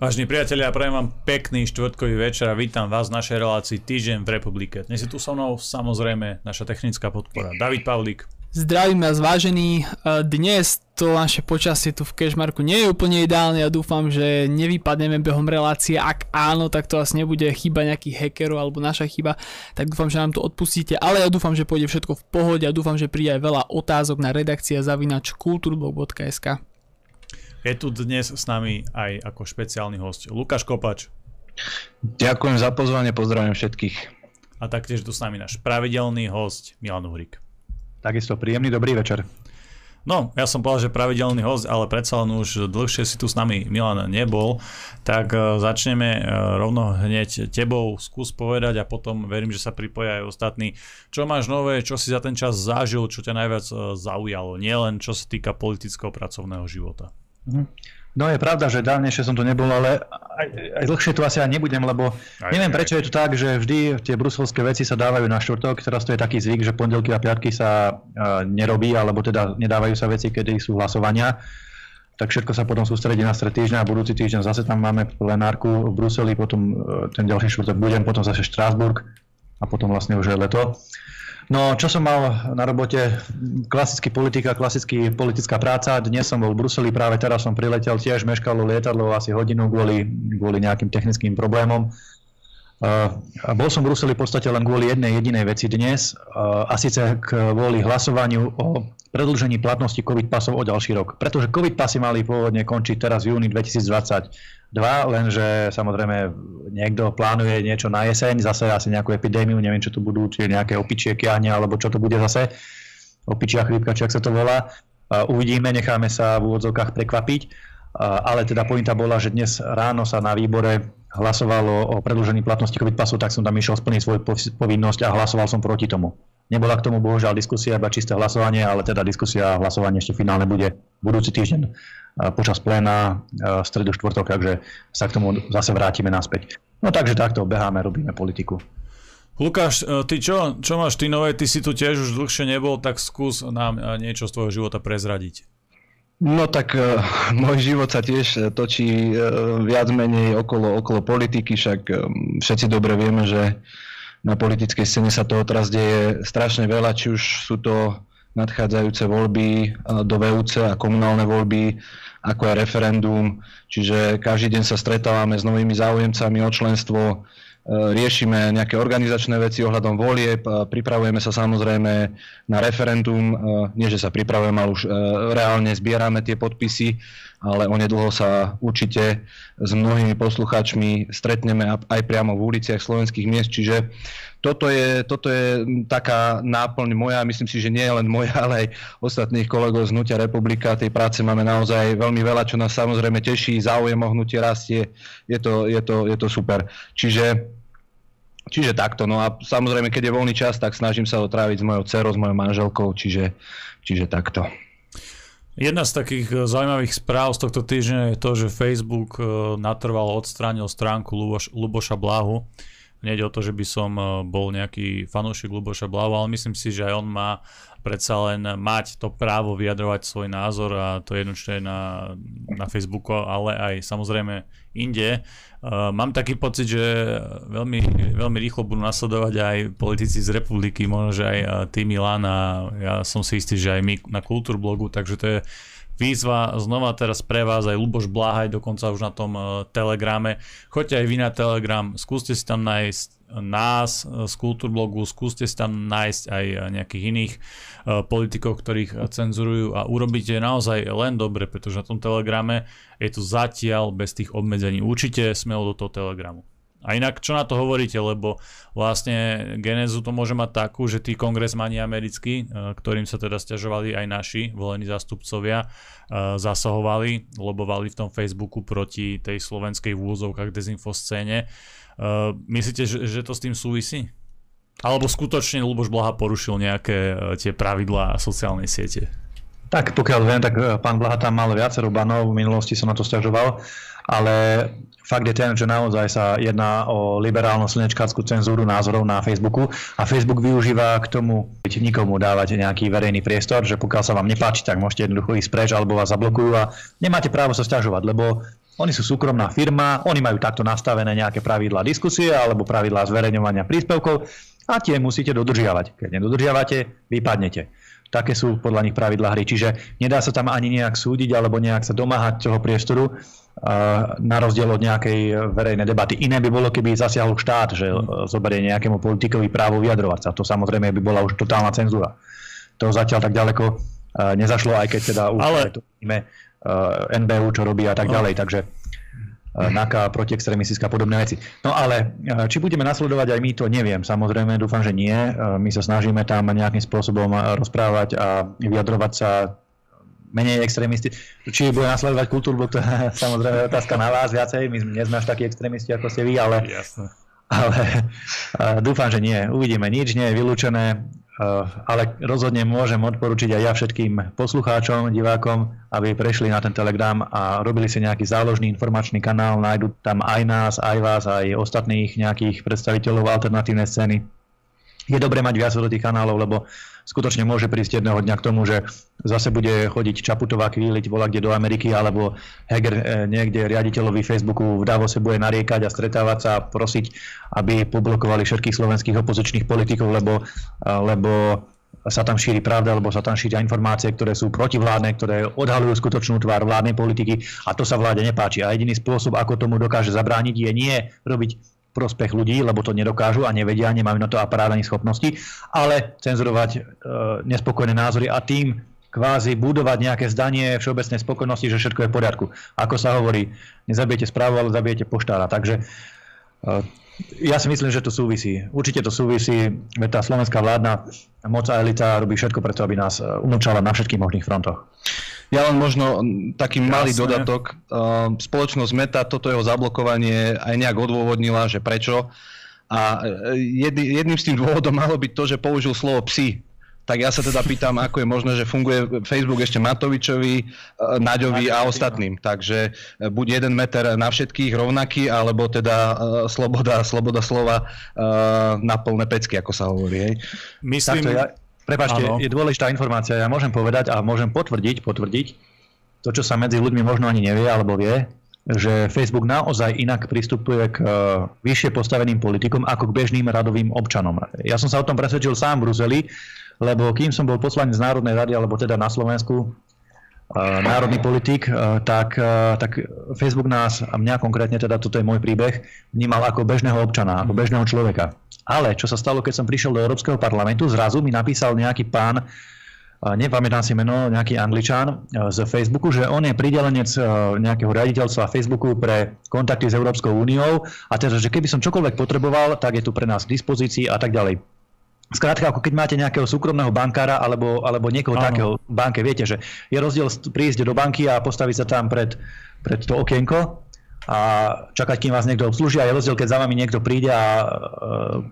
Vážení priatelia, prajem vám pekný štvrtkový večer a vítam vás v našej relácii Týždeň v republike. Dnes je tu so mnou samozrejme naša technická podpora. David Pavlík. Zdravím vás vážení. Dnes to naše počasie tu v Kešmarku nie je úplne ideálne a dúfam, že nevypadneme behom relácie. Ak áno, tak to asi nebude chyba nejakých hackerov alebo naša chyba, tak dúfam, že nám to odpustíte. Ale ja dúfam, že pôjde všetko v pohode a dúfam, že príde aj veľa otázok na redakcia zavinač kulturblog.sk. Je tu dnes s nami aj ako špeciálny host Lukáš Kopač. Ďakujem za pozvanie, pozdravím všetkých. A taktiež tu s nami náš pravidelný host Milan Uhrik. Takisto príjemný dobrý večer. No, ja som povedal, že pravidelný host, ale predsa len už dlhšie si tu s nami Milan nebol, tak e, začneme e, rovno hneď tebou, skús povedať a potom verím, že sa pripoja aj ostatní. Čo máš nové, čo si za ten čas zažil, čo ťa najviac e, zaujalo, nielen čo sa týka politického pracovného života? Mhm. No je pravda, že dávnejšie som tu nebol, ale aj, aj dlhšie tu asi aj nebudem, lebo aj, neviem prečo je to tak, že vždy tie bruselské veci sa dávajú na štvrtok, teraz to je taký zvyk, že pondelky a piatky sa uh, nerobí, alebo teda nedávajú sa veci, kedy sú hlasovania tak všetko sa potom sústredí na stred týždňa a budúci týždeň zase tam máme plenárku v Bruseli, potom ten ďalší štvrtok budem, potom zase Štrásburg a potom vlastne už je leto. No, čo som mal na robote? Klasický politika, klasický politická práca. Dnes som bol v Bruseli, práve teraz som priletel, tiež meškalo lietadlo asi hodinu kvôli, kvôli nejakým technickým problémom. Uh, bol som v Bruseli v podstate len kvôli jednej jedinej veci dnes, a síce kvôli hlasovaniu o predlžení platnosti COVID pasov o ďalší rok. Pretože COVID pasy mali pôvodne končiť teraz v júni 2020 dva, lenže samozrejme niekto plánuje niečo na jeseň, zase asi nejakú epidémiu, neviem, čo tu budú, či nejaké opičie kiahne, alebo čo to bude zase, opičia chrípka, či ak sa to volá. Uvidíme, necháme sa v úvodzovkách prekvapiť, ale teda pointa bola, že dnes ráno sa na výbore hlasovalo o predlžení platnosti COVID pasu, tak som tam išiel splniť svoju povinnosť a hlasoval som proti tomu. Nebola k tomu bohužiaľ diskusia, iba čisté hlasovanie, ale teda diskusia a hlasovanie ešte finálne bude budúci týždeň počas pléna v stredu štvrtok, takže sa k tomu zase vrátime naspäť. No takže takto beháme, robíme politiku. Lukáš, e, ty čo, čo máš ty nové, ty si tu tiež už dlhšie nebol, tak skús nám e, niečo z tvojho života prezradiť. No tak uh, môj život sa tiež točí uh, viac menej okolo, okolo politiky, však um, všetci dobre vieme, že na politickej scéne sa toho teraz deje strašne veľa, či už sú to nadchádzajúce voľby do VUC a komunálne voľby, ako aj referendum. Čiže každý deň sa stretávame s novými záujemcami o členstvo, e, riešime nejaké organizačné veci ohľadom volieb, pripravujeme sa samozrejme na referendum, e, nie že sa pripravujeme, ale už e, reálne zbierame tie podpisy ale onedlho sa určite s mnohými poslucháčmi stretneme aj priamo v uliciach slovenských miest, čiže toto je, toto je taká náplň moja, myslím si, že nie len moja, ale aj ostatných kolegov z Hnutia Republika. Tej práce máme naozaj veľmi veľa, čo nás samozrejme teší, záujem o hnutie rastie, je to, je to, je to super. Čiže Čiže takto, no a samozrejme, keď je voľný čas, tak snažím sa ho tráviť s mojou dcerou, s mojou manželkou, čiže, čiže takto. Jedna z takých e, zaujímavých správ z tohto týždňa je to, že Facebook e, natrvalo odstránil stránku Luboš, Luboša Blahu. Nejde o to, že by som e, bol nejaký fanúšik Luboša Blahu, ale myslím si, že aj on má predsa len mať to právo vyjadrovať svoj názor a to je jednočne na, na Facebooku, ale aj samozrejme inde. Uh, mám taký pocit, že veľmi, veľmi rýchlo budú nasledovať aj politici z republiky, možno, že aj ty Milan a ja som si istý, že aj my na Kultúrblogu, takže to je výzva znova teraz pre vás, aj Luboš Bláhaj, dokonca už na tom uh, telegrame. Choďte aj vy na telegram, skúste si tam nájsť nás z Kultúrblogu, skúste si tam nájsť aj nejakých iných politikov, ktorých cenzurujú a urobíte naozaj len dobre, pretože na tom telegrame je to zatiaľ bez tých obmedzení. Určite smelo do toho telegramu. A inak, čo na to hovoríte, lebo vlastne genézu to môže mať takú, že tí kongresmani americkí, uh, ktorým sa teda stiažovali aj naši volení zástupcovia, uh, zasahovali, lobovali v tom Facebooku proti tej slovenskej v úzovkách dezinfoscéne, Uh, myslíte, že, to s tým súvisí? Alebo skutočne Luboš Blaha porušil nejaké tie pravidlá sociálnej siete? Tak pokiaľ viem, tak e, pán Blaha tam mal viacero banov, v minulosti som na to stiažoval, ale fakt je ten, že naozaj sa jedná o liberálnu slnečkárskú cenzúru názorov na Facebooku a Facebook využíva k tomu nikomu dávať nejaký verejný priestor, že pokiaľ sa vám nepáči, tak môžete jednoducho ísť preč alebo vás zablokujú a nemáte právo sa stiažovať, lebo Oni sú súkromná firma, oni majú takto nastavené nejaké pravidlá diskusie alebo pravidlá zverejňovania príspevkov a tie musíte dodržiavať. Keď nedodržiavate, vypadnete. Také sú podľa nich pravidlá hry. Čiže nedá sa tam ani nejak súdiť alebo nejak sa domáhať toho priestoru na rozdiel od nejakej verejnej debaty. Iné by bolo, keby zasiahol štát, že zoberie nejakému politikovi právo vyjadrovať sa. To samozrejme by bola už totálna cenzúra. To zatiaľ tak ďaleko nezašlo, aj keď teda už Ale... to vidíme Eh, NBU, čo robí a tak ďalej. Takže NAKA, protiextremistická a podobné veci. No ale či budeme nasledovať aj my, to neviem. Samozrejme, dúfam, že nie. My sa snažíme tam nejakým spôsobom rozprávať a vyjadrovať sa menej extrémisti. Či bude nasledovať kultúru, to je samozrejme otázka na vás viacej. My nie sme až takí extrémisti, ako ste vy, ale, Jasne. ale dúfam, že nie. Uvidíme. Nič nie je vylúčené. Ale rozhodne môžem odporučiť aj ja všetkým poslucháčom, divákom, aby prešli na ten Telegram a robili si nejaký záložný informačný kanál, nájdu tam aj nás, aj vás, aj ostatných nejakých predstaviteľov alternatívnej scény. Je dobré mať viac do tých kanálov, lebo skutočne môže prísť jedného dňa k tomu, že zase bude chodiť Čaputová kvíliť vola kde do Ameriky, alebo Heger eh, niekde riaditeľovi Facebooku v Davose bude nariekať a stretávať sa a prosiť, aby poblokovali všetkých slovenských opozičných politikov, lebo, eh, lebo sa tam šíri pravda, alebo sa tam šíria informácie, ktoré sú protivládne, ktoré odhalujú skutočnú tvár vládnej politiky a to sa vláde nepáči. A jediný spôsob, ako tomu dokáže zabrániť, je nie robiť prospech ľudí, lebo to nedokážu a nevedia, nemajú na to aparát ani schopnosti, ale cenzurovať e, nespokojné názory a tým kvázi budovať nejaké zdanie všeobecnej spokojnosti, že všetko je v poriadku. Ako sa hovorí, nezabijete správu, ale zabijete poštára. Takže e, ja si myslím, že to súvisí. Určite to súvisí, veď tá slovenská vládna moc a elita robí všetko preto, aby nás e, umlčala na všetkých možných frontoch. Ja len možno taký Jasne. malý dodatok. Uh, spoločnosť Meta toto jeho zablokovanie aj nejak odôvodnila, že prečo. A e, jedný, jedným z tým dôvodom malo byť to, že použil slovo psi. Tak ja sa teda pýtam, ako je možné, že funguje Facebook ešte Matovičovi, e, Naďovi a ostatným. Takže e, buď jeden meter na všetkých rovnaký, alebo teda sloboda, sloboda slova na plné pecky, ako sa hovorí. Hej. Myslím, ja, Prepačte, je dôležitá informácia. Ja môžem povedať a môžem potvrdiť, potvrdiť to, čo sa medzi ľuďmi možno ani nevie alebo vie, že Facebook naozaj inak pristupuje k vyššie postaveným politikom ako k bežným radovým občanom. Ja som sa o tom presvedčil sám v Bruseli, lebo kým som bol poslanec Národnej rady, alebo teda na Slovensku, Uh, národný politik, uh, tak, uh, tak Facebook nás, a mňa konkrétne, teda toto je môj príbeh, vnímal ako bežného občana, ako bežného človeka. Ale čo sa stalo, keď som prišiel do Európskeho parlamentu, zrazu mi napísal nejaký pán, nepamätám si meno, nejaký angličan z Facebooku, že on je pridelenec nejakého riaditeľstva Facebooku pre kontakty s Európskou úniou a teda, že keby som čokoľvek potreboval, tak je tu pre nás k dispozícii a tak ďalej. Skrátka, ako keď máte nejakého súkromného bankára alebo, alebo niekoho Áno. takého v banke, viete, že je rozdiel prísť do banky a postaviť sa tam pred, pred to okienko a čakať, kým vás niekto obslúži a je rozdiel, keď za vami niekto príde a e,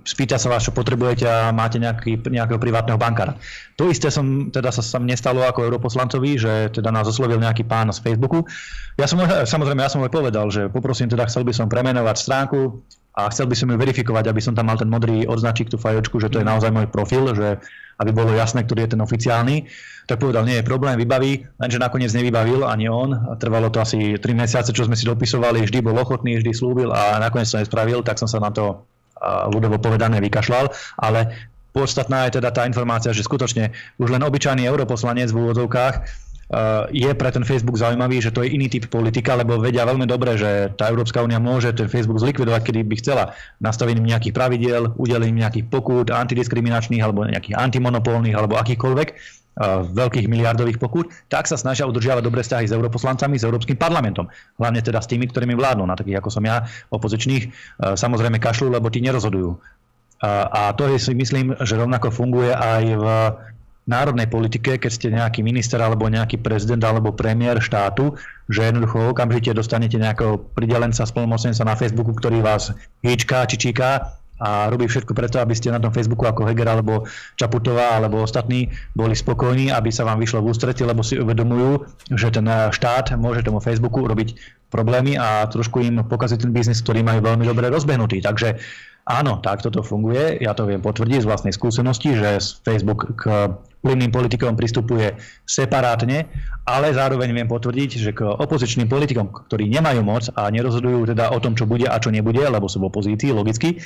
spýta sa vás, čo potrebujete a máte nejaký, nejakého privátneho bankára. To isté som, teda sa, sa nestalo ako europoslancovi, že teda nás oslovil nejaký pán z Facebooku. Ja som, samozrejme, ja som mu povedal, že poprosím, teda chcel by som premenovať stránku a chcel by som ju verifikovať, aby som tam mal ten modrý odznačík, tú fajočku, že to je naozaj môj profil, že aby bolo jasné, ktorý je ten oficiálny. Tak povedal, nie je problém, vybaví, lenže nakoniec nevybavil ani on. Trvalo to asi 3 mesiace, čo sme si dopisovali, vždy bol ochotný, vždy slúbil a nakoniec to nespravil, tak som sa na to ľudovo povedané vykašľal, ale podstatná je teda tá informácia, že skutočne už len obyčajný europoslanec v úvodzovkách je pre ten Facebook zaujímavý, že to je iný typ politika, lebo vedia veľmi dobre, že tá Európska únia môže ten Facebook zlikvidovať, kedy by chcela nastavením nejakých pravidiel, udelením nejakých pokút antidiskriminačných alebo nejakých antimonopolných alebo akýchkoľvek veľkých miliardových pokút, tak sa snažia udržiavať dobré vzťahy s europoslancami, s Európskym parlamentom. Hlavne teda s tými, ktorými vládnu, na takých ako som ja, opozičných, samozrejme kašľú, lebo tí nerozhodujú. A to je si myslím, že rovnako funguje aj v národnej politike, keď ste nejaký minister alebo nejaký prezident alebo premiér štátu, že jednoducho okamžite dostanete nejakého pridelenca, spolnomocnenca na Facebooku, ktorý vás hýčká či číka a robí všetko preto, aby ste na tom Facebooku ako Heger alebo Čaputová alebo ostatní boli spokojní, aby sa vám vyšlo v ústrety, lebo si uvedomujú, že ten štát môže tomu Facebooku robiť problémy a trošku im pokaziť ten biznis, ktorý majú veľmi dobre rozbehnutý. Takže áno, tak toto funguje. Ja to viem potvrdiť z vlastnej skúsenosti, že Facebook k vplyvným politikom pristupuje separátne, ale zároveň viem potvrdiť, že k opozičným politikom, ktorí nemajú moc a nerozhodujú teda o tom, čo bude a čo nebude, lebo sú v opozícii, logicky,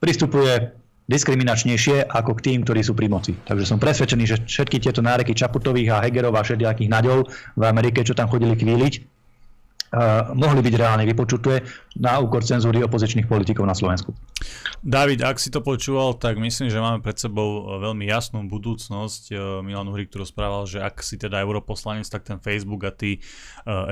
pristupuje diskriminačnejšie ako k tým, ktorí sú pri moci. Takže som presvedčený, že všetky tieto náreky Čaputových a Hegerov a všetkých naďov v Amerike, čo tam chodili kvíliť, mohli byť reálne vypočuté na úkor cenzúry opozičných politikov na Slovensku. David, ak si to počúval, tak myslím, že máme pred sebou e, veľmi jasnú budúcnosť. E, Milan Uhrik tu rozprával, že ak si teda europoslanec, tak ten Facebook a tí e,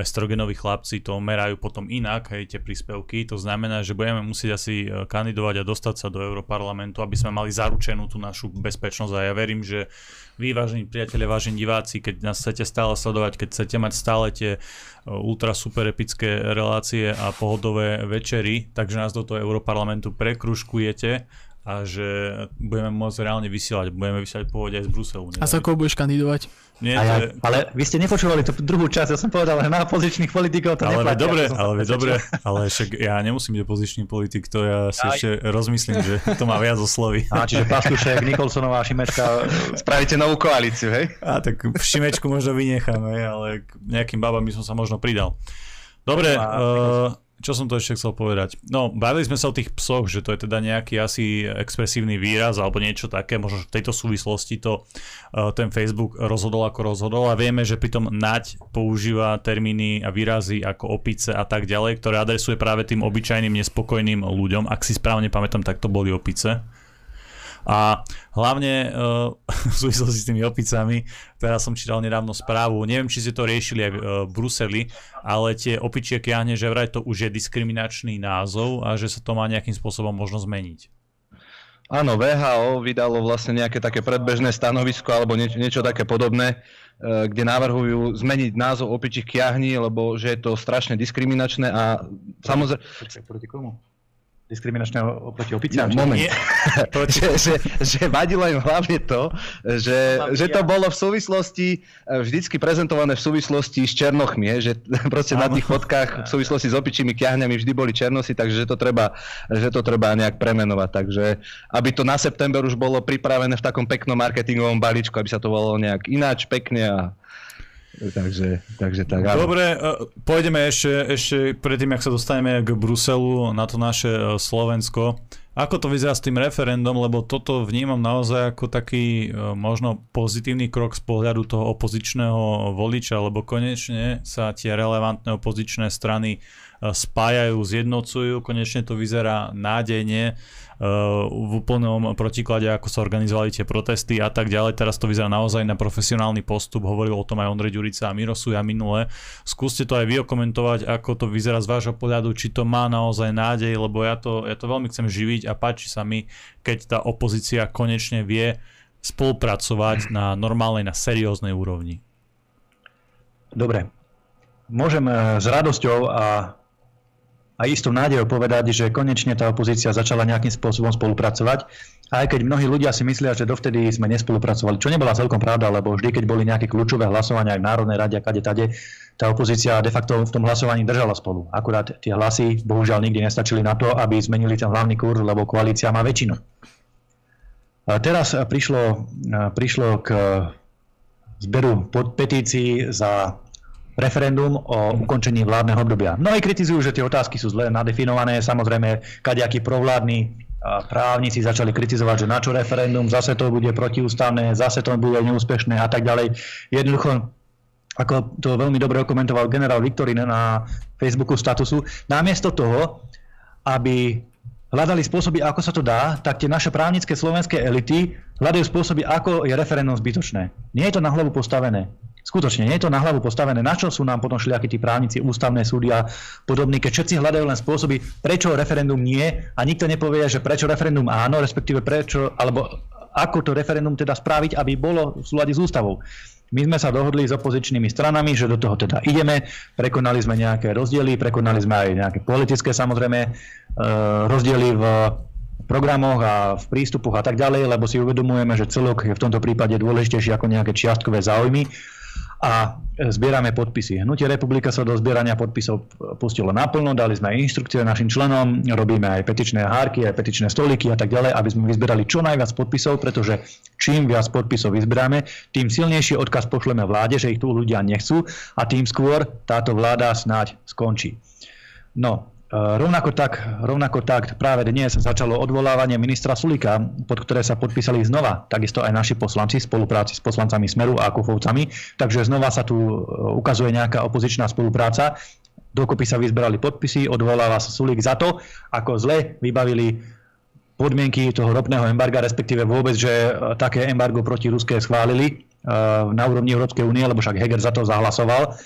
estrogenoví chlapci to merajú potom inak, hej, tie príspevky. To znamená, že budeme musieť asi kandidovať a dostať sa do Europarlamentu, aby sme mali zaručenú tú našu bezpečnosť. A ja verím, že vy, vážení priatelia, vážení diváci, keď nás chcete stále sledovať, keď chcete mať stále tie ultra super epické relácie a pohodové večery, takže nás do toho Európarlamentu prekruškujete a že budeme môcť reálne vysielať. Budeme vysielať pôvode aj z Bruselu. A sa koho budeš kandidovať? Nie, ja. Ale vy ste nepočúvali tú druhú časť, ja som povedal, že na pozičných politikov to ale neplatí. Dobre, ale dobre, ale však ja nemusím byť pozičný politik, to ja si Aj. ešte rozmyslím, že to má viac oslovy. A čiže Pastušek, Nikolsonová, Šimečka, spravíte novú koalíciu, hej? A tak Šimečku možno vynechám, hej, ale nejakým babám by som sa možno pridal. Dobre, uh, čo som to ešte chcel povedať? No, bavili sme sa o tých psoch, že to je teda nejaký asi expresívny výraz alebo niečo také, možno v tejto súvislosti to uh, ten Facebook rozhodol ako rozhodol a vieme, že pritom nať používa termíny a výrazy ako opice a tak ďalej, ktoré adresuje práve tým obyčajným nespokojným ľuďom. Ak si správne pamätám, tak to boli opice. A hlavne uh, v súvislosti s tými opicami, teraz som čítal nedávno správu, neviem, či ste to riešili aj v, uh, Bruseli, ale tie opičie kiahne, že vraj to už je diskriminačný názov a že sa to má nejakým spôsobom možno zmeniť. Áno, VHO vydalo vlastne nejaké také predbežné stanovisko alebo niečo, niečo také podobné, e, kde navrhujú zmeniť názov opičích kiahní, lebo že je to strašne diskriminačné a samozrejme... Proti komu? Diskriminačného oproti opiciam? No, moment. že, že, že vadilo im hlavne to, že, že to bolo v súvislosti, e, vždycky prezentované v súvislosti s černochmi, že proste na tých fotkách v súvislosti s opičími kiahňami vždy boli černosy, takže to treba, že to treba nejak premenovať. Takže aby to na september už bolo pripravené v takom peknom marketingovom balíčku, aby sa to volalo nejak ináč, pekne a Takže, takže tak. Áno. Dobre, e, pôjdeme ešte, ešte predtým, ak sa dostaneme k Bruselu na to naše e, Slovensko. Ako to vyzerá s tým referendum, lebo toto vnímam naozaj ako taký e, možno pozitívny krok z pohľadu toho opozičného voliča, lebo konečne sa tie relevantné opozičné strany spájajú, zjednocujú, konečne to vyzerá nádejne v úplnom protiklade, ako sa organizovali tie protesty a tak ďalej. Teraz to vyzerá naozaj na profesionálny postup, hovoril o tom aj Ondrej Ďurica a Mirosu ja minule. Skúste to aj vy okomentovať, ako to vyzerá z vášho pohľadu, či to má naozaj nádej, lebo ja to, ja to veľmi chcem živiť a páči sa mi, keď tá opozícia konečne vie spolupracovať na normálnej, na serióznej úrovni. Dobre. Môžem eh, s radosťou a a istou nádejou povedať, že konečne tá opozícia začala nejakým spôsobom spolupracovať. Aj keď mnohí ľudia si myslia, že dovtedy sme nespolupracovali, čo nebola celkom pravda, lebo vždy, keď boli nejaké kľúčové hlasovania aj v Národnej rade a kade tade, tá opozícia de facto v tom hlasovaní držala spolu. Akurát tie hlasy bohužiaľ nikdy nestačili na to, aby zmenili ten hlavný kurz, lebo koalícia má väčšinu. A teraz prišlo, prišlo k zberu petícií za referendum o ukončení vládneho obdobia. Mnohí kritizujú, že tie otázky sú zle nadefinované, samozrejme, kadejakí provládni právnici začali kritizovať, že na čo referendum, zase to bude protiústavné, zase to bude neúspešné a tak ďalej. Jednoducho, ako to veľmi dobre komentoval generál Viktorin na Facebooku statusu, namiesto toho, aby hľadali spôsoby, ako sa to dá, tak tie naše právnické slovenské elity hľadajú spôsoby, ako je referendum zbytočné. Nie je to na hlavu postavené. Skutočne, nie je to na hlavu postavené. Na čo sú nám potom šli tí právnici, ústavné súdy a podobní, keď všetci hľadajú len spôsoby, prečo referendum nie a nikto nepovie, že prečo referendum áno, respektíve prečo, alebo ako to referendum teda spraviť, aby bolo v súlade s ústavou. My sme sa dohodli s opozičnými stranami, že do toho teda ideme, prekonali sme nejaké rozdiely, prekonali sme aj nejaké politické samozrejme e, rozdiely v programoch a v prístupoch a tak ďalej, lebo si uvedomujeme, že celok je v tomto prípade dôležitejší ako nejaké čiastkové záujmy a zbierame podpisy. Hnutie republika sa do zbierania podpisov pustilo naplno, dali sme inštrukcie našim členom, robíme aj petičné hárky, aj petičné stoliky a tak ďalej, aby sme vyzbierali čo najviac podpisov, pretože čím viac podpisov vyzberáme, tým silnejší odkaz pošleme vláde, že ich tu ľudia nechcú a tým skôr táto vláda snáď skončí. No, rovnako tak, rovnako tak práve dnes začalo odvolávanie ministra Sulika, pod ktoré sa podpísali znova takisto aj naši poslanci v spolupráci s poslancami Smeru a Kufovcami. Takže znova sa tu eh, ukazuje nejaká opozičná spolupráca. Dokopy sa vyzberali podpisy, odvoláva sa Sulik za to, ako zle vybavili podmienky toho ropného embarga, respektíve vôbec, že eh, také embargo proti Ruske schválili na úrovni Európskej únie, lebo však Heger za to zahlasoval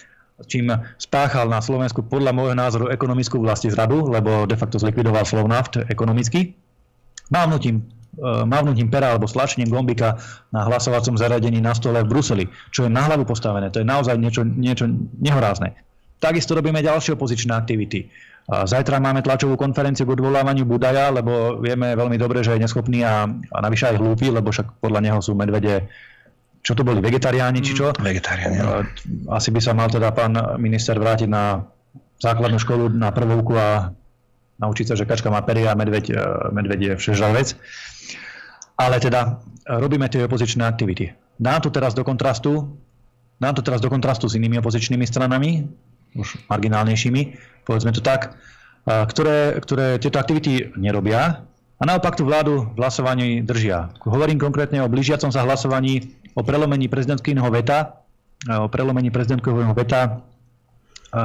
čím spáchal na Slovensku podľa môjho názoru ekonomickú vlasti zradu, lebo de facto zlikvidoval Slovnaft ekonomicky. Mávnutím, e, mávnutím pera alebo slačením gombika na hlasovacom zariadení na stole v Bruseli, čo je na hlavu postavené. To je naozaj niečo, niečo nehorázne. Takisto robíme ďalšie opozičné aktivity. Zajtra máme tlačovú konferenciu k odvolávaniu Budaja, lebo vieme veľmi dobre, že je neschopný a, a navyše aj hlúpy, lebo však podľa neho sú medvede čo to boli, vegetariáni či čo? Mm, vegetariáni. Asi by sa mal teda pán minister vrátiť na základnú školu na prvovku a naučiť sa, že kačka má pery a medveď, e, medveď je všežravec. Ale teda e, robíme tie opozičné aktivity. Dám to teraz do kontrastu, dám to teraz do kontrastu s inými opozičnými stranami, už marginálnejšími, povedzme to tak, ktoré, ktoré tieto aktivity nerobia a naopak tú vládu v hlasovaní držia. Hovorím konkrétne o blížiacom sa hlasovaní o prelomení prezidentského veta, o prelomení prezidentského veta,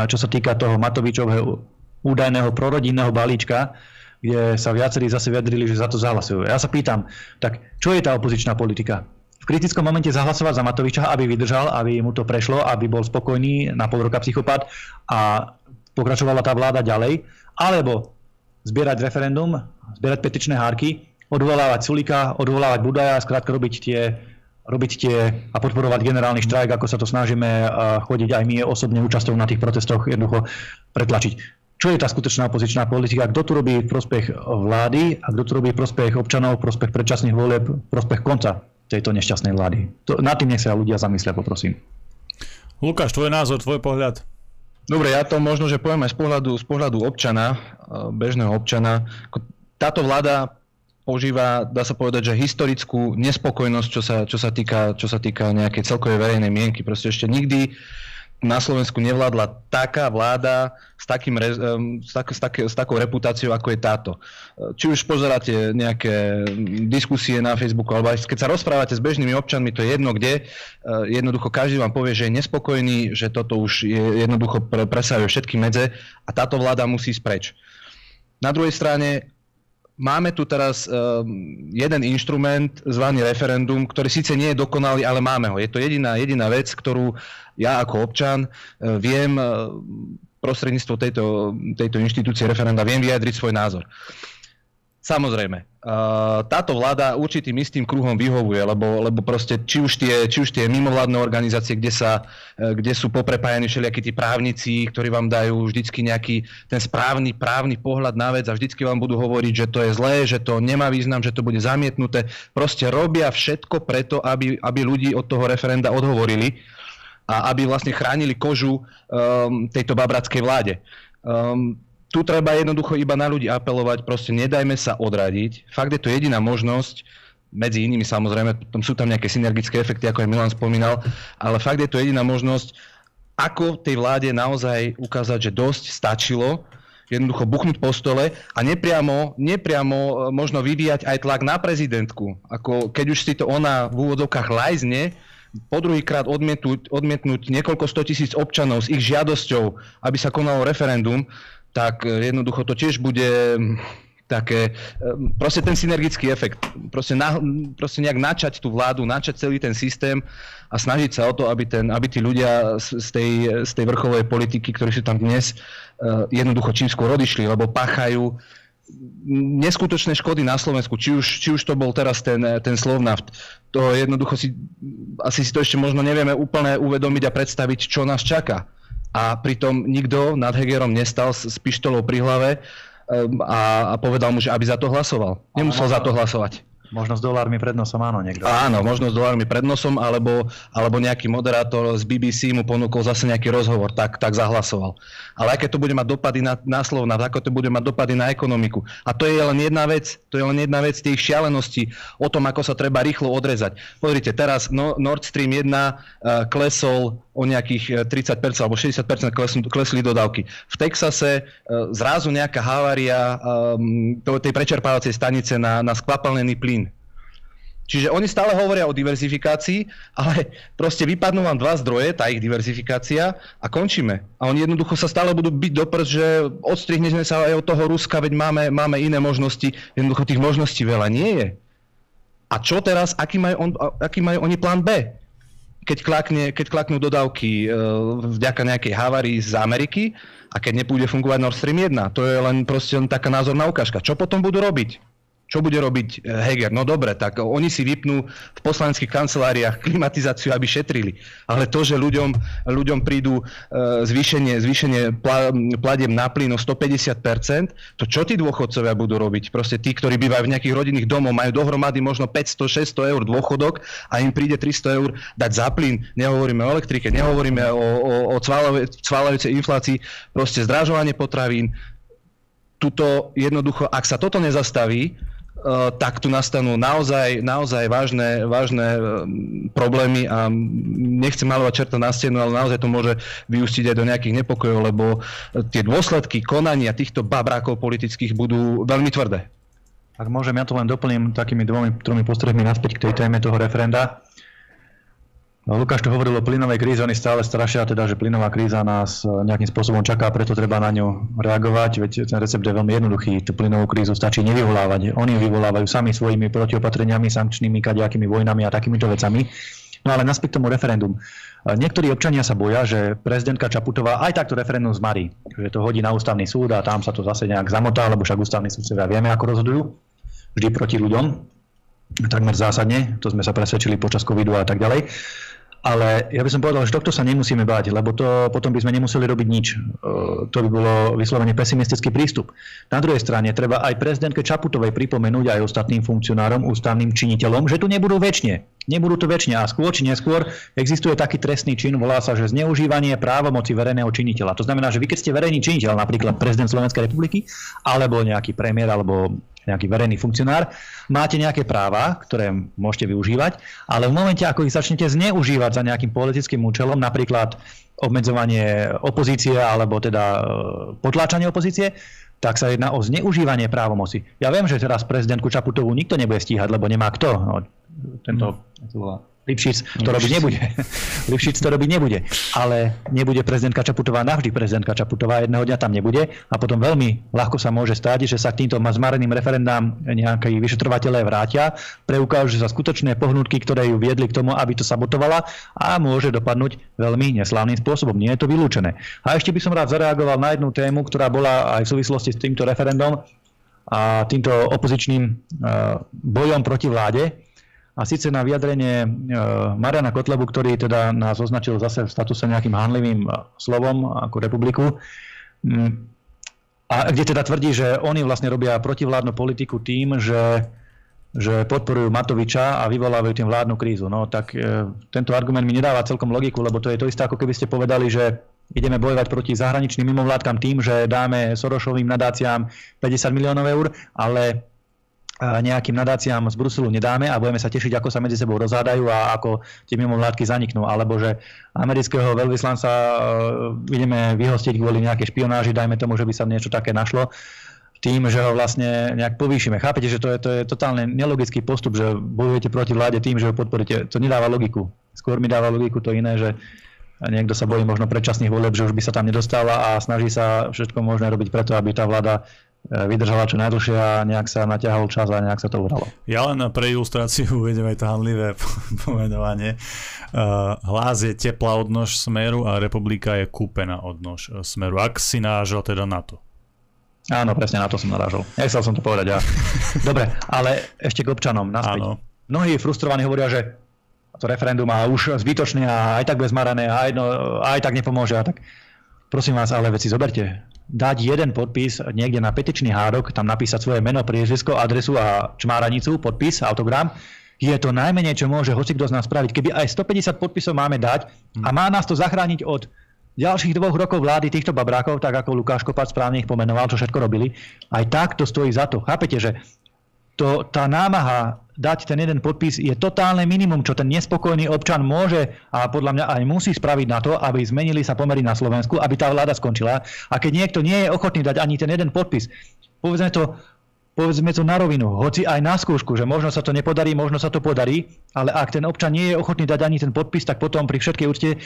čo sa týka toho Matovičového údajného prorodinného balíčka, kde sa viacerí zase vyjadrili, že za to zahlasujú. Ja sa pýtam, tak čo je tá opozičná politika? V kritickom momente zahlasovať za Matoviča, aby vydržal, aby mu to prešlo, aby bol spokojný na pol roka psychopat a pokračovala tá vláda ďalej, alebo zbierať referendum, zbierať petičné hárky, odvolávať Sulika, odvolávať Budaja, skrátka robiť tie robiť tie a podporovať generálny štrajk, ako sa to snažíme chodiť aj my osobne účasťou na tých protestoch jednoducho pretlačiť. Čo je tá skutočná opozičná politika? Kto tu robí v prospech vlády a kto tu robí v prospech občanov, v prospech predčasných volieb, v prospech konca tejto nešťastnej vlády? To, na tým nech sa ľudia zamyslia, poprosím. Lukáš, tvoj názor, tvoj pohľad? Dobre, ja to možno, že poviem aj z pohľadu, z pohľadu občana, bežného občana. Táto vláda požíva, dá sa povedať, že historickú nespokojnosť, čo sa, čo sa, týka, čo sa týka nejakej celkovej verejnej mienky. Proste ešte nikdy na Slovensku nevládla taká vláda s, takým, s, tak, s, tak, s takou reputáciou, ako je táto. Či už pozeráte nejaké diskusie na Facebooku, alebo aj keď sa rozprávate s bežnými občanmi, to je jedno kde, jednoducho každý vám povie, že je nespokojný, že toto už je, jednoducho presahuje všetky medze a táto vláda musí ísť preč. Na druhej strane máme tu teraz uh, jeden inštrument zvaný referendum, ktorý síce nie je dokonalý, ale máme ho. Je to jediná, jediná vec, ktorú ja ako občan uh, viem uh, prostredníctvo tejto, tejto inštitúcie referenda viem vyjadriť svoj názor. Samozrejme, táto vláda určitým istým kruhom vyhovuje, lebo, lebo proste či už, tie, či už tie mimovládne organizácie, kde, sa, e, kde sú poprepájani všelijakí tí právnici, ktorí vám dajú vždycky nejaký ten správny právny pohľad na vec a vždycky vám budú hovoriť, že to je zlé, že to nemá význam, že to bude zamietnuté. Proste robia všetko preto, aby, aby ľudí od toho referenda odhovorili a aby vlastne chránili kožu um, tejto babratskej vláde. Um, tu treba jednoducho iba na ľudí apelovať, proste nedajme sa odradiť. Fakt je to jediná možnosť, medzi inými samozrejme, potom sú tam nejaké synergické efekty, ako aj Milan spomínal, ale fakt je to jediná možnosť, ako tej vláde naozaj ukázať, že dosť stačilo, jednoducho buchnúť po stole a nepriamo, nepriamo e, možno vyvíjať aj tlak na prezidentku. Ako keď už si to ona v úvodzovkách lajzne, po druhýkrát odmietnúť, odmietnúť niekoľko stotisíc občanov s ich žiadosťou, aby sa konalo referendum, tak e, jednoducho to tiež bude také, e, proste ten synergický efekt, proste, na, proste nejak načať tú vládu, načať celý ten systém a snažiť sa o to, aby, ten, aby tí ľudia z tej, z tej vrcholovej politiky, ktorí sú tam dnes, e, jednoducho čím skôr odišli, lebo páchajú neskutočné škody na Slovensku, či už, či už to bol teraz ten, ten Slovnaft. To jednoducho si, asi si to ešte možno nevieme úplne uvedomiť a predstaviť, čo nás čaká a pritom nikto nad Hegerom nestal s, s pištolou pri hlave a, a povedal mu, že aby za to hlasoval. Nemusel za to hlasovať. Možno s dolármi pred nosom, áno, niekto. Áno, možno s dolármi pred nosom, alebo, alebo nejaký moderátor z BBC mu ponúkol zase nejaký rozhovor, tak, tak zahlasoval. Ale aké to bude mať dopady na, na slovna, ako to bude mať dopady na ekonomiku. A to je len jedna vec, to je len jedna vec tých šialeností o tom, ako sa treba rýchlo odrezať. Pozrite, teraz no, Nord Stream 1 uh, eh, klesol o nejakých 30% eh, alebo 60% klesli, klesli dodávky. V Texase uh, zrazu nejaká havária um, tej prečerpávacej stanice na, na skvapalnený plyn Čiže oni stále hovoria o diverzifikácii, ale proste vypadnú vám dva zdroje, tá ich diverzifikácia a končíme. A oni jednoducho sa stále budú byť do prst, že odstrihneme sa aj od toho Ruska, veď máme, máme iné možnosti. Jednoducho tých možností veľa nie je. A čo teraz, aký majú, on, aký majú oni plán B? Keď, klakne, keď klaknú dodávky e, vďaka nejakej havárii z Ameriky a keď nepôjde fungovať Nord Stream 1, to je len proste len taká názorná ukážka. Čo potom budú robiť? Čo bude robiť eh, Heger? No dobre, tak oni si vypnú v poslaneckých kanceláriách klimatizáciu, aby šetrili. Ale to, že ľuďom, ľuďom prídu eh, zvýšenie, zvýšenie pladiem na plyn o 150%, to čo tí dôchodcovia budú robiť? Proste tí, ktorí bývajú v nejakých rodinných domoch, majú dohromady možno 500-600 eur dôchodok a im príde 300 eur dať za plyn. Nehovoríme o elektrike, nehovoríme o, o, o cvalajúcej inflácii, proste zdražovanie potravín, tuto jednoducho, ak sa toto nezastaví, tak tu nastanú naozaj, naozaj vážne, vážne eh, problémy a nechcem malovať čerta na stenu, ale naozaj to môže vyústiť aj do nejakých nepokojov, lebo tie dôsledky konania týchto babrákov politických budú veľmi tvrdé. Ak môžem, ja to len doplním takými dvomi, tromi postrehmi naspäť k tej téme toho referenda. No, Lukáš tu hovoril o plynovej kríze, oni stále strašia teda, že plynová kríza nás e, nejakým spôsobom čaká, preto treba na ňu reagovať, veď ten recept je veľmi jednoduchý, tú plynovú krízu stačí nevyvolávať. Oni ju vyvolávajú sami svojimi protiopatreniami, sankčnými, kadejakými vojnami a takýmito vecami. No ale naspäť tomu referendum. E, niektorí občania sa boja, že prezidentka Čaputová aj takto referendum zmarí. Že to hodí na ústavný súd a tam sa to zase nejak zamotá, lebo však ústavní súdcovia vieme, ako rozhodujú. Vždy proti ľuďom. Takmer zásadne. To sme sa presvedčili počas covidu a tak ďalej. Ale ja by som povedal, že tohto sa nemusíme báť, lebo to potom by sme nemuseli robiť nič. E, to by bolo vyslovene pesimistický prístup. Na druhej strane treba aj prezidentke Čaputovej pripomenúť aj ostatným funkcionárom, ústavným činiteľom, že tu nebudú väčšine. Nebudú tu väčšine a skôr či neskôr existuje taký trestný čin, volá sa, že zneužívanie právomoci verejného činiteľa. To znamená, že vy keď ste verejný činiteľ, napríklad prezident Slovenskej republiky, alebo nejaký premiér, alebo nejaký verejný funkcionár, máte nejaké práva, ktoré môžete využívať, ale v momente, ako ich začnete zneužívať za nejakým politickým účelom, napríklad obmedzovanie opozície alebo teda e, potláčanie opozície, tak sa jedná o zneužívanie právomoci. Ja viem, že teraz prezidentku Čaputovú nikto nebude stíhať, lebo nemá kto. No, tento, hmm. Lipšic to robiť nebude. Lipšic to robiť nebude. Ale nebude prezidentka Čaputová navždy. Prezidentka Čaputová jedného dňa tam nebude a potom veľmi ľahko sa môže stať, že sa k týmto zmareným referendám nejakí vyšetrovateľé vrátia, preukážu sa skutočné pohnutky, ktoré ju viedli k tomu, aby to sabotovala a môže dopadnúť veľmi neslávnym spôsobom. Nie je to vylúčené. A ešte by som rád zareagoval na jednu tému, ktorá bola aj v súvislosti s týmto referendum a týmto opozičným eh, bojom proti vláde a síce na vyjadrenie e, Mariana Kotlebu, ktorý teda nás označil zase v statuse nejakým hanlivým e, slovom ako republiku, mm, a kde teda tvrdí, že oni vlastne robia protivládnu politiku tým, že, že podporujú Matoviča a vyvolávajú tým vládnu krízu. No tak e, tento argument mi nedáva celkom logiku, lebo to je to isté, ako keby ste povedali, že ideme bojovať proti zahraničným mimovládkam tým, že dáme Sorošovým nadáciám 50 miliónov eur, ale nejakým nadáciám z Bruselu nedáme a budeme sa tešiť, ako sa medzi sebou rozhádajú a ako tie mimovládky zaniknú. Alebo že amerického veľvyslanca uh, ideme vyhostiť kvôli nejakej špionáži, dajme tomu, že by sa niečo také našlo tým, že ho vlastne nejak povýšime. Chápete, že to je, to je totálne nelogický postup, že bojujete proti vláde tým, že ho podporíte. To nedáva logiku. Skôr mi dáva logiku to iné, že niekto sa bojí možno predčasných volieb, že už by sa tam nedostala a snaží sa všetko možné robiť preto, aby tá vláda E, vydržala čo najdlhšie a nejak sa naťahol čas a nejak sa to uralo. Ja len pre ilustráciu uvedem aj to handlivé pomenovanie. E, Hlas je teplá odnož smeru a republika je kúpená odnož e, smeru. Ak si nážal teda na to. Áno, presne na to som narážal. Nechcel som to povedať ja. Dobre, ale ešte k občanom naspäť. Áno. Mnohí frustrovaní hovoria, že to referendum má už zbytočné a aj tak bezmarané a aj, no, aj tak nepomôže. A tak prosím vás, ale veci zoberte dať jeden podpis niekde na petičný hárok, tam napísať svoje meno, priezvisko, adresu a čmáranicu, podpis, autogram, je to najmenej, čo môže hoci kto z nás spraviť. Keby aj 150 podpisov máme dať a má nás to zachrániť od ďalších dvoch rokov vlády týchto babrákov, tak ako Lukáš Kopac správne ich pomenoval, čo všetko robili, aj tak to stojí za to. Chápete, že to, tá námaha dať ten jeden podpis je totálne minimum, čo ten nespokojný občan môže a podľa mňa aj musí spraviť na to, aby zmenili sa pomery na Slovensku, aby tá vláda skončila. A keď niekto nie je ochotný dať ani ten jeden podpis, povedzme to, povedzme to na rovinu, hoci aj na skúšku, že možno sa to nepodarí, možno sa to podarí, ale ak ten občan nie je ochotný dať ani ten podpis, tak potom pri všetkej úcte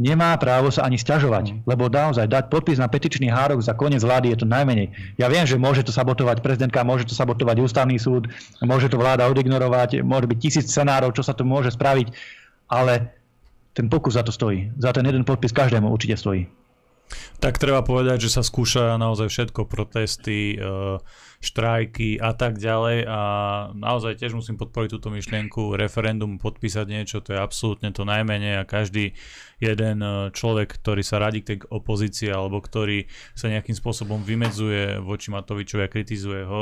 nemá právo sa ani stiažovať, mm. lebo naozaj dať podpis na petičný hárok za koniec vlády je to najmenej. Ja viem, že môže to sabotovať prezidentka, môže to sabotovať ústavný súd, môže to vláda odignorovať, môže byť tisíc scenárov, čo sa to môže spraviť, ale ten pokus za to stojí. Za ten jeden podpis každému určite stojí. Tak treba povedať, že sa skúša naozaj všetko, protesty, uh štrajky a tak ďalej a naozaj tiež musím podporiť túto myšlienku, referendum, podpísať niečo, to je absolútne to najmenej a každý jeden e, človek, ktorý sa radí k tej opozícii alebo ktorý sa nejakým spôsobom vymedzuje voči Matovičovi a kritizuje ho,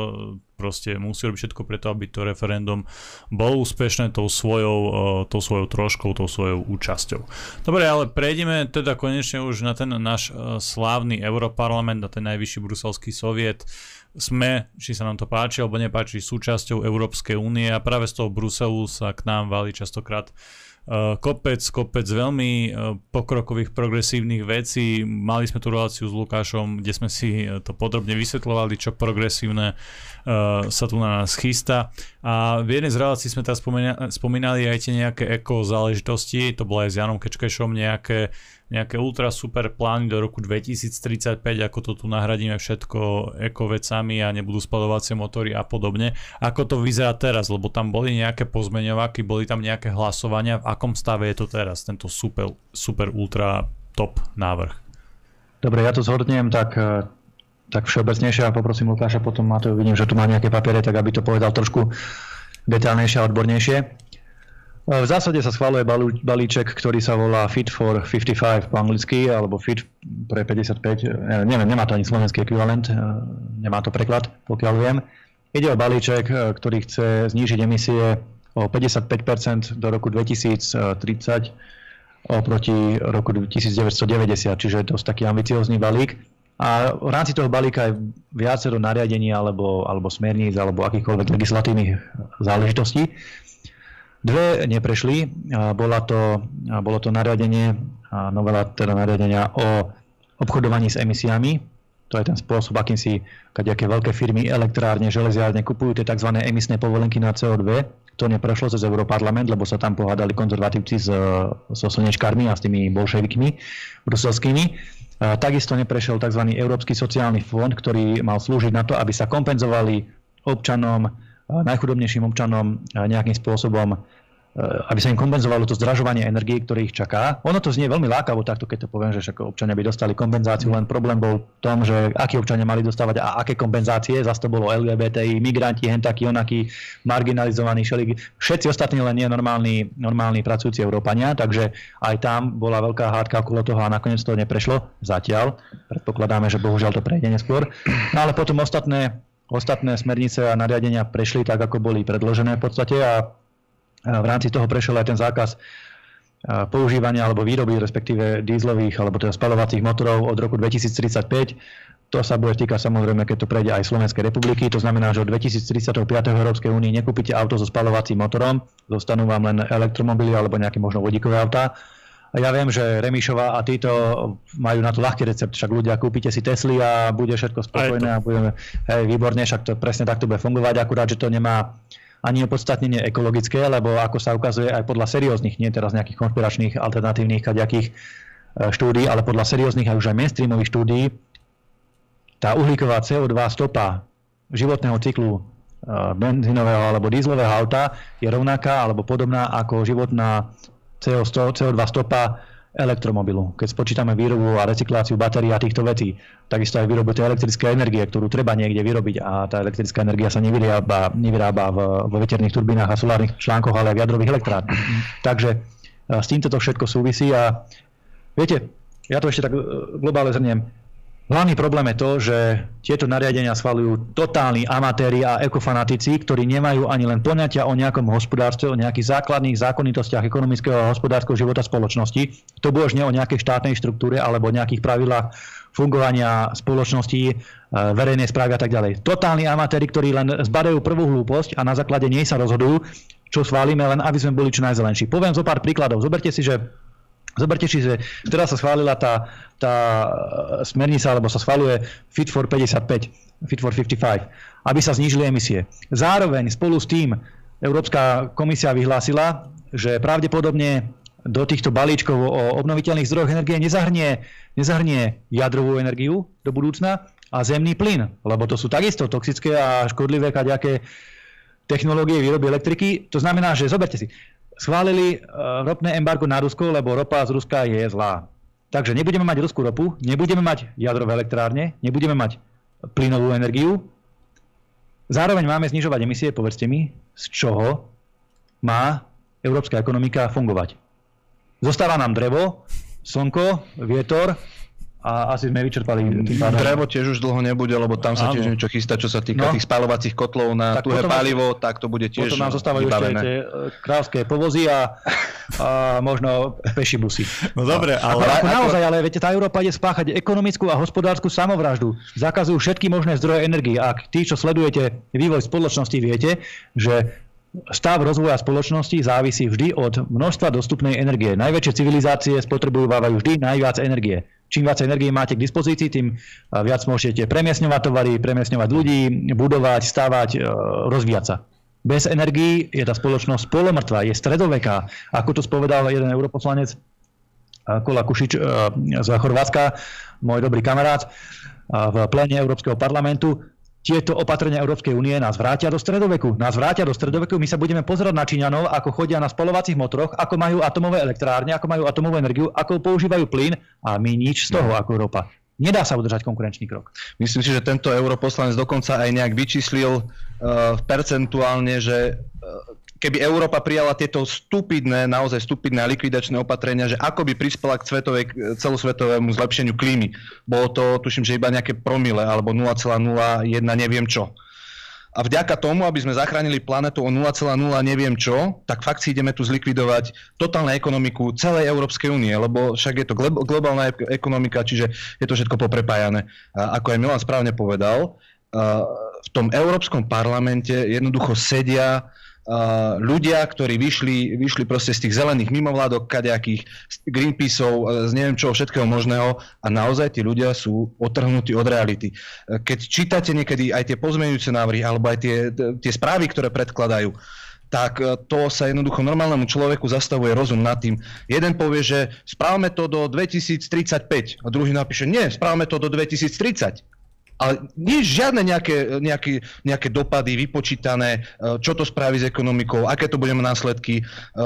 proste musí robiť všetko preto, aby to referendum bolo úspešné tou svojou, e, tou svojou troškou, tou svojou účasťou. Dobre, ale prejdeme teda konečne už na ten náš e, slávny Europarlament, na ten najvyšší bruselský soviet sme, či sa nám to páči alebo nepáči, súčasťou Európskej únie a práve z toho Bruselu sa k nám valí častokrát uh, kopec, kopec veľmi uh, pokrokových, progresívnych vecí. Mali sme tú reláciu s Lukášom, kde sme si uh, to podrobne vysvetľovali, čo progresívne sa tu na nás chystá. A v jednej z relácií sme teraz spomínali aj tie nejaké eko záležitosti, to bolo aj s Janom Kečkešom, nejaké nejaké ultra super plány do roku 2035, ako to tu nahradíme všetko ekovecami a nebudú spadovacie motory a podobne. Ako to vyzerá teraz, lebo tam boli nejaké pozmeňovaky, boli tam nejaké hlasovania, v akom stave je to teraz, tento super, super ultra top návrh? Dobre, ja to zhodnem tak, eh, tak všeobecnejšie a poprosím Lukáša, potom to, vidím, že tu má nejaké papiere, tak aby to povedal trošku detálnejšie a odbornejšie. V zásade sa schváluje balíček, ktorý sa volá Fit for 55 po anglicky, alebo Fit pre 55, neviem, nemá to ani slovenský ekvivalent, e, nemá to preklad, pokiaľ viem. Ide o balíček, e, ktorý chce znížiť emisie o 55% do roku 2030 oproti roku 1990, čiže je dosť taký ambiciózny balík. A v rámci toho balíka je viacero nariadení alebo, alebo smerníc alebo akýchkoľvek legislatívnych záležitostí. Dve neprešli. Bola to, bolo to nariadenie, novela teda nariadenia o obchodovaní s emisiami. To je ten spôsob, akým si kadejaké veľké firmy, elektrárne, železiárne kupujú tie tzv. emisné povolenky na CO2. To neprešlo cez Európarlament, lebo sa tam pohádali konzervatívci so, so slnečkármi a s tými bolševikmi bruselskými. Takisto neprešiel tzv. Európsky sociálny fond, ktorý mal slúžiť na to, aby sa kompenzovali občanom najchudobnejším občanom nejakým spôsobom aby sa im kompenzovalo to zdražovanie energie, ktoré ich čaká. Ono to znie veľmi lákavo takto, keď to poviem, že však občania by dostali kompenzáciu, len problém bol v tom, že akí občania mali dostávať a aké kompenzácie. Zase to bolo LGBTI, migranti, hentakí, onakí, marginalizovaní, šeli, všetci ostatní len nie normálni, normálni pracujúci Európania, takže aj tam bola veľká hádka okolo toho a nakoniec to neprešlo zatiaľ. Predpokladáme, že bohužiaľ to prejde neskôr. No ale potom ostatné Ostatné smernice a nariadenia prešli tak, ako boli predložené v podstate a v rámci toho prešiel aj ten zákaz používania alebo výroby, respektíve dízlových alebo teda spalovacích motorov od roku 2035. To sa bude týkať samozrejme, keď to prejde aj Slovenskej republiky. To znamená, že od 2035. Európskej únie nekúpite auto so spalovacím motorom, zostanú vám len elektromobily alebo nejaké možno vodíkové autá ja viem, že Remišová a títo majú na to ľahký recept, však ľudia kúpite si Tesly a bude všetko spokojné a budeme, hej, výborne, však to presne takto bude fungovať, akurát, že to nemá ani opodstatnenie ekologické, lebo ako sa ukazuje aj podľa serióznych, nie teraz nejakých konšpiračných, alternatívnych kaďakých e, štúdí, ale podľa serióznych a už aj mainstreamových štúdí, tá uhlíková CO2 stopa životného cyklu e, benzínového alebo dízlového auta je rovnaká alebo podobná ako životná CO100, CO2 stopa elektromobilu. Keď spočítame výrobu a recykláciu batérií a týchto vecí, takisto aj výrobu tej elektrickej energie, ktorú treba niekde vyrobiť a tá elektrická energia sa nevyrába, nevyrába v, vo veterných turbínach a solárnych článkoch, ale aj v jadrových elektrárnach. Takže e, s týmto to všetko súvisí a viete, ja to ešte tak e, globálne zhrniem. Hlavný problém je to, že tieto nariadenia schvalujú totálni amatéri a ekofanatici, ktorí nemajú ani len poňatia o nejakom hospodárstve, o nejakých základných zákonitostiach ekonomického a hospodárskeho života spoločnosti. To už nie o nejakej štátnej štruktúre alebo nejakých pravidlách fungovania spoločnosti, e, verejnej správy a tak ďalej. Totálni amatéri, ktorí len zbadajú prvú hlúposť a na základe nej sa rozhodujú, čo schválime, len aby sme boli čo najzelenší. Poviem zo pár príkladov. Zoberte si, že Zoberte si, že teraz sa schválila tá, tá smernica, alebo sa schváluje Fit for 55, Fit for 55, aby sa znížili emisie. Zároveň spolu s tým Európska komisia vyhlásila, že pravdepodobne do týchto balíčkov o obnoviteľných zdrojoch energie nezahrnie, nezahrnie jadrovú energiu do budúcna a zemný plyn, lebo to sú takisto toxické a škodlivé kaďaké technológie výroby elektriky. To znamená, že zoberte si, schválili uh, ropné embargo na Rusko, lebo ropa z Ruska je zlá. Takže nebudeme mať ruskú ropu, nebudeme mať jadrové elektrárne, nebudeme mať plynovú energiu. Zároveň máme znižovať emisie, povedzte mi, z čoho má európska ekonomika fungovať. Zostáva nám drevo, slnko, vietor, a asi sme vyčerpali tým pádom. Drevo tiež už dlho nebude, lebo tam sa tiež niečo chystá, čo sa týka no. tých spalovacích kotlov na tak tuhé palivo, tak to bude tiež Potom nám zostávajú vybavené. ešte tie e, kráľské povozy a, a možno peši busy. No dobre, ale... Ako, ako naozaj, ale viete, tá Európa ide spáchať ekonomickú a hospodárskú samovraždu. Zakazujú všetky možné zdroje energie. Ak tí, čo sledujete vývoj spoločnosti, viete, že Stav rozvoja spoločnosti závisí vždy od množstva dostupnej energie. Najväčšie civilizácie spotrebujú vždy najviac energie čím viac energie máte k dispozícii, tým viac môžete premiesňovať tovary, premiesňovať ľudí, budovať, stavať, e, rozvíjať sa. Bez energií je tá spoločnosť polomrtvá, je stredoveká. Ako to spovedal jeden europoslanec, Kola Kušič z Chorvátska, môj dobrý kamarát, v plene Európskeho parlamentu, tieto opatrenia Európskej únie nás vrátia do stredoveku. Nás vrátia do stredoveku, my sa budeme pozerať na Číňanov, ako chodia na spalovacích motoroch, ako majú atomové elektrárne, ako majú atomovú energiu, ako používajú plyn a my nič z toho ako Európa. Nedá sa udržať konkurenčný krok. Myslím si, že tento europoslanec dokonca aj nejak vyčíslil uh, percentuálne, že uh, keby Európa prijala tieto stupidné, naozaj stupidné a likvidačné opatrenia, že ako by prispela k svetovej, celosvetovému zlepšeniu klímy. Bolo to, tuším, že iba nejaké promile alebo 0,01 neviem čo. A vďaka tomu, aby sme zachránili planetu o 0,0 neviem čo, tak fakt si ideme tu zlikvidovať totálnu ekonomiku celej Európskej únie, lebo však je to globálna ekonomika, čiže je to všetko poprepájané. A ako aj Milan správne povedal, v tom Európskom parlamente jednoducho sedia ľudia, ktorí vyšli, vyšli proste z tých zelených mimovládok, kadejakých Greenpeaceov, e, z neviem čoho všetkého možného a naozaj tí ľudia sú otrhnutí od reality. E, keď čítate niekedy aj tie pozmeňujúce návrhy alebo aj tie, tie správy, ktoré predkladajú, tak to sa jednoducho normálnemu človeku zastavuje rozum nad tým. Jeden povie, že správame to do 2035 a druhý napíše, nie, správame to do 2030 ale nie žiadne nejaké, nejaké, nejaké dopady vypočítané, e, čo to spraví s ekonomikou, aké to bude mať následky, e,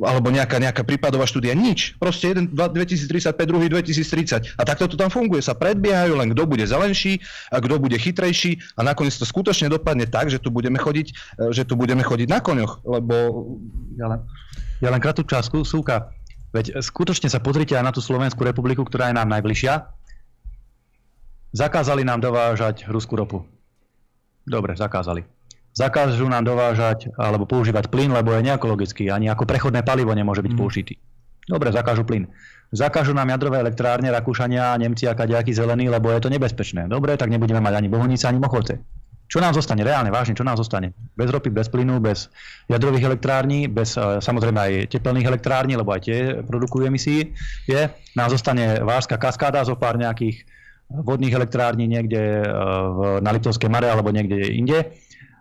alebo nejaká, nejaká prípadová štúdia. Nič. Proste jeden 2035, druhý 2030. A takto to tam funguje. Sa predbiehajú len kto bude zelenší a kto bude chytrejší a nakoniec to skutočne dopadne tak, že tu budeme chodiť, e, že tu budeme chodiť na koňoch, lebo... Ja len, ja len krátku časku, súka. Veď skutočne sa pozrite aj na tú Slovenskú republiku, ktorá je nám najbližšia Zakázali nám dovážať ruskú ropu. Dobre, zakázali. Zakážu nám dovážať alebo používať plyn, lebo je neekologický. Ani ako prechodné palivo nemôže byť mm. použitý. Dobre, zakážu plyn. Zakážu nám jadrové elektrárne, Rakúšania, Nemci a kadejakí zelení, lebo je to nebezpečné. Dobre, tak nebudeme mať ani bohunice, ani mochovce. Čo nám zostane? Reálne, vážne, čo nám zostane? Bez ropy, bez plynu, bez jadrových elektrární, bez e, samozrejme aj tepelných elektrární, lebo aj tie produkujú emisí. Je. Nám zostane Vážska kaskáda zo pár nejakých vodných elektrární niekde e, v, na Liptovskej Mare alebo niekde inde,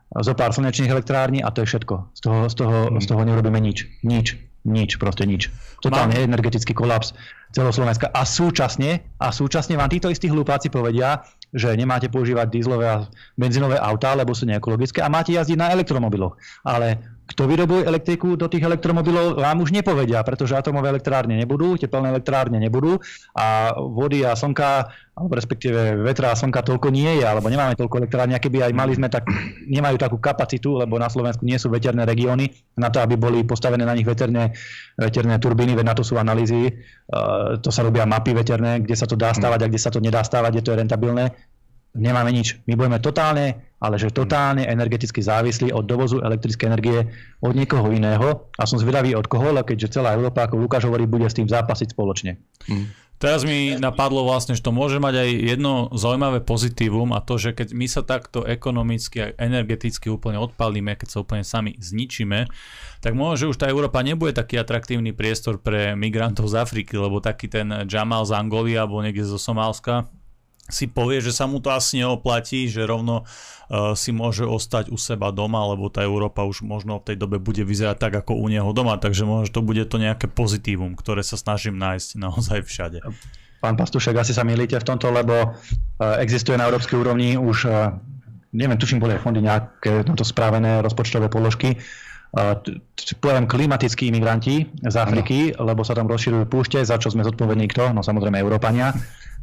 zo pár slnečných elektrární a to je všetko. Z toho, z toho, z toho neurobíme nič. Nič. Nič, proste nič. Totálne Mám... energetický kolaps celoslovenska. A súčasne, a súčasne vám títo istí hlupáci povedia, že nemáte používať dízlové a benzínové autá, lebo sú neekologické a máte jazdiť na elektromobiloch. Ale kto vyrobuje elektriku do tých elektromobilov, vám už nepovedia, pretože atomové elektrárne nebudú, tepelné elektrárne nebudú a vody a slnka alebo respektíve vetra a slnka toľko nie je, alebo nemáme toľko elektrární, keby aj mali sme, tak nemajú takú kapacitu, lebo na Slovensku nie sú veterné regióny na to, aby boli postavené na nich veterné, veterné turbíny, veď na to sú analýzy, uh, to sa robia mapy veterné, kde sa to dá stavať a kde sa to nedá stavať, kde to je rentabilné. Nemáme nič. My budeme totálne, ale že totálne energeticky závislí od dovozu elektrickej energie od niekoho iného a som zvedavý od koho, keďže celá Európa, ako Lukáš hovorí, bude s tým zápasiť spoločne. Hmm. Teraz mi napadlo vlastne, že to môže mať aj jedno zaujímavé pozitívum a to, že keď my sa takto ekonomicky a energeticky úplne odpalíme, keď sa úplne sami zničíme, tak možno, že už tá Európa nebude taký atraktívny priestor pre migrantov z Afriky, lebo taký ten Jamal z Angoly alebo niekde zo Somálska si povie, že sa mu to asi neoplatí, že rovno uh, si môže ostať u seba doma, lebo tá Európa už možno v tej dobe bude vyzerať tak, ako u neho doma, takže možno to bude to nejaké pozitívum, ktoré sa snažím nájsť naozaj všade. Pán Pastušek, asi sa milíte v tomto, lebo uh, existuje na európskej úrovni už, uh, neviem, tuším, boli aj fondy nejaké tomto správené rozpočtové položky, poviem klimatickí imigranti z Afriky, lebo sa tam rozširujú púšte, za čo sme zodpovední kto? No samozrejme Európania.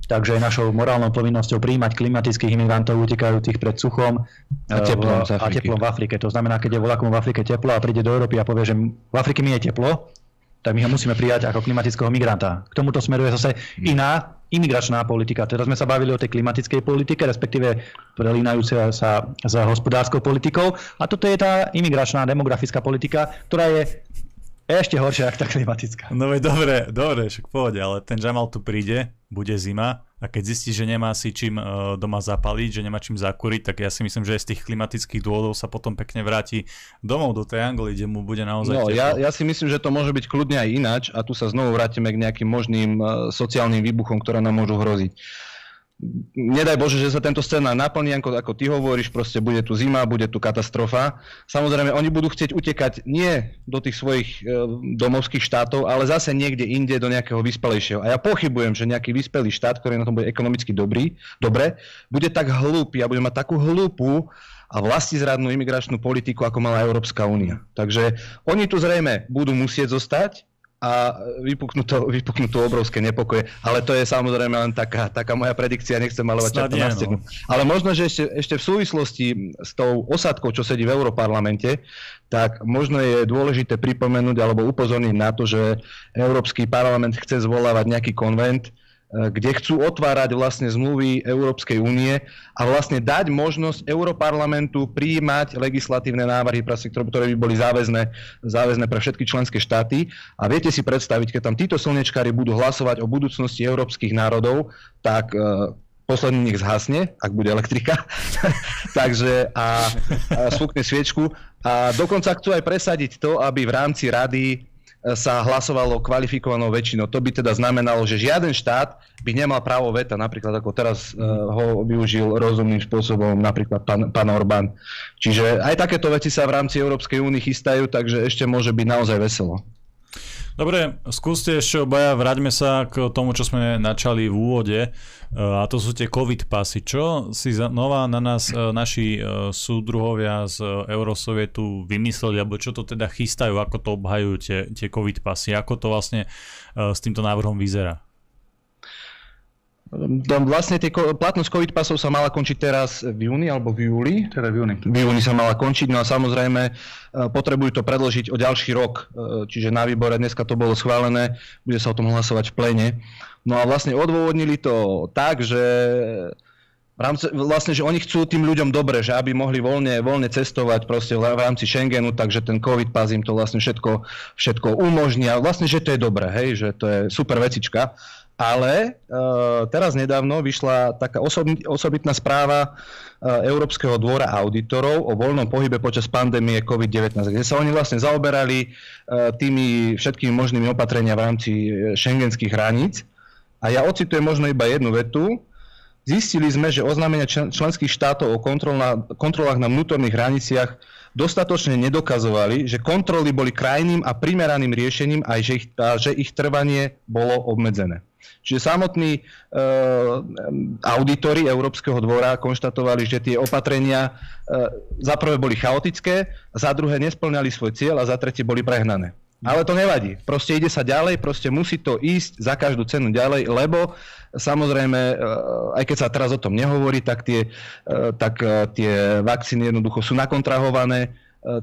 Takže je našou morálnou povinnosťou príjmať klimatických imigrantov utekajúcich pred suchom a teplom, v, a teplom v Afrike. To znamená, keď je voľakom v Afrike teplo a príde do Európy a povie, že v Afrike mi je teplo, tak my ho musíme prijať ako klimatického migranta. K tomuto smeruje zase iná imigračná politika. Teraz sme sa bavili o tej klimatickej politike, respektíve prelínajúce sa s hospodárskou politikou. A toto je tá imigračná demografická politika, ktorá je ešte horšia ako tá klimatická. No veď dobre, dobre, však pohode, ale ten Jamal tu príde, bude zima a keď zistí, že nemá si čím uh, doma zapaliť, že nemá čím zakúriť, tak ja si myslím, že z tých klimatických dôvodov sa potom pekne vráti domov do tej Anglie, kde mu bude naozaj No, ja, ja si myslím, že to môže byť kľudne aj ináč a tu sa znovu vrátime k nejakým možným uh, sociálnym výbuchom, ktoré nám môžu hroziť nedaj Bože, že sa tento scenár naplní, ako, ako ty hovoríš, proste bude tu zima, bude tu katastrofa. Samozrejme, oni budú chcieť utekať nie do tých svojich e, domovských štátov, ale zase niekde inde do nejakého vyspelejšieho. A ja pochybujem, že nejaký vyspelý štát, ktorý na tom bude ekonomicky dobrý, dobre, bude tak hlúpy a bude mať takú hlúpu a vlastizradnú imigračnú politiku, ako mala Európska únia. Takže oni tu zrejme budú musieť zostať, a vypuknú to, vypuknú to obrovské nepokoje. Ale to je samozrejme len taká, taká moja predikcia, nechcem malovať čerto na stenu. Ale možno, že ešte, ešte v súvislosti s tou osadkou, čo sedí v Európarlamente, tak možno je dôležité pripomenúť alebo upozorniť na to, že Európsky parlament chce zvolávať nejaký konvent, kde chcú otvárať vlastne zmluvy Európskej únie a vlastne dať možnosť Európarlamentu prijímať legislatívne návrhy, ktoré by boli záväzné, záväzné pre všetky členské štáty. A viete si predstaviť, keď tam títo slnečkári budú hlasovať o budúcnosti európskych národov, tak e, posledný nech zhasne, ak bude elektrika, takže a, a spúkne sviečku. A dokonca chcú aj presadiť to, aby v rámci rady sa hlasovalo kvalifikovanou väčšinou. To by teda znamenalo, že žiaden štát by nemal právo veta, napríklad ako teraz uh, ho využil rozumným spôsobom napríklad pán, pán Orbán. Čiže aj takéto veci sa v rámci Európskej únie chystajú, takže ešte môže byť naozaj veselo. Dobre, skúste ešte obaja, vráťme sa k tomu, čo sme načali v úvode a to sú tie COVID pasy. Čo si znova na nás e, naši e, súdruhovia z Eurosovietu vymysleli, alebo čo to teda chystajú, ako to obhajujú tie, tie COVID pasy, ako to vlastne s týmto návrhom vyzerá? Vlastne tie, platnosť COVID pasov sa mala končiť teraz v júni alebo v júli. Teda v júni. V júni sa mala končiť, no a samozrejme e, potrebujú to predložiť o ďalší rok. E, čiže na výbore dneska to bolo schválené, bude sa o tom hlasovať v plene. No a vlastne odôvodnili to tak, že v rámci, vlastne, že oni chcú tým ľuďom dobre, že aby mohli voľne, voľne cestovať proste v rámci Schengenu, takže ten COVID pas im to vlastne všetko, všetko umožní a vlastne, že to je dobré, hej, že to je super vecička. Ale uh, teraz nedávno vyšla taká osobit, osobitná správa uh, Európskeho dvora auditorov o voľnom pohybe počas pandémie COVID-19, kde sa oni vlastne zaoberali uh, tými všetkými možnými opatrenia v rámci šengenských hraníc. A ja ocitujem možno iba jednu vetu. Zistili sme, že oznámenia členských štátov o kontrolách na vnútorných hraniciach dostatočne nedokazovali, že kontroly boli krajným a primeraným riešením aj že ich, a že ich trvanie bolo obmedzené. Čiže samotní e, auditori Európskeho dvora konštatovali, že tie opatrenia e, za prvé boli chaotické, za druhé nesplňali svoj cieľ a za tretie boli prehnané. Ale to nevadí. Proste ide sa ďalej, proste musí to ísť za každú cenu ďalej, lebo samozrejme, e, aj keď sa teraz o tom nehovorí, tak tie, e, tak e, tie vakcíny jednoducho sú nakontrahované,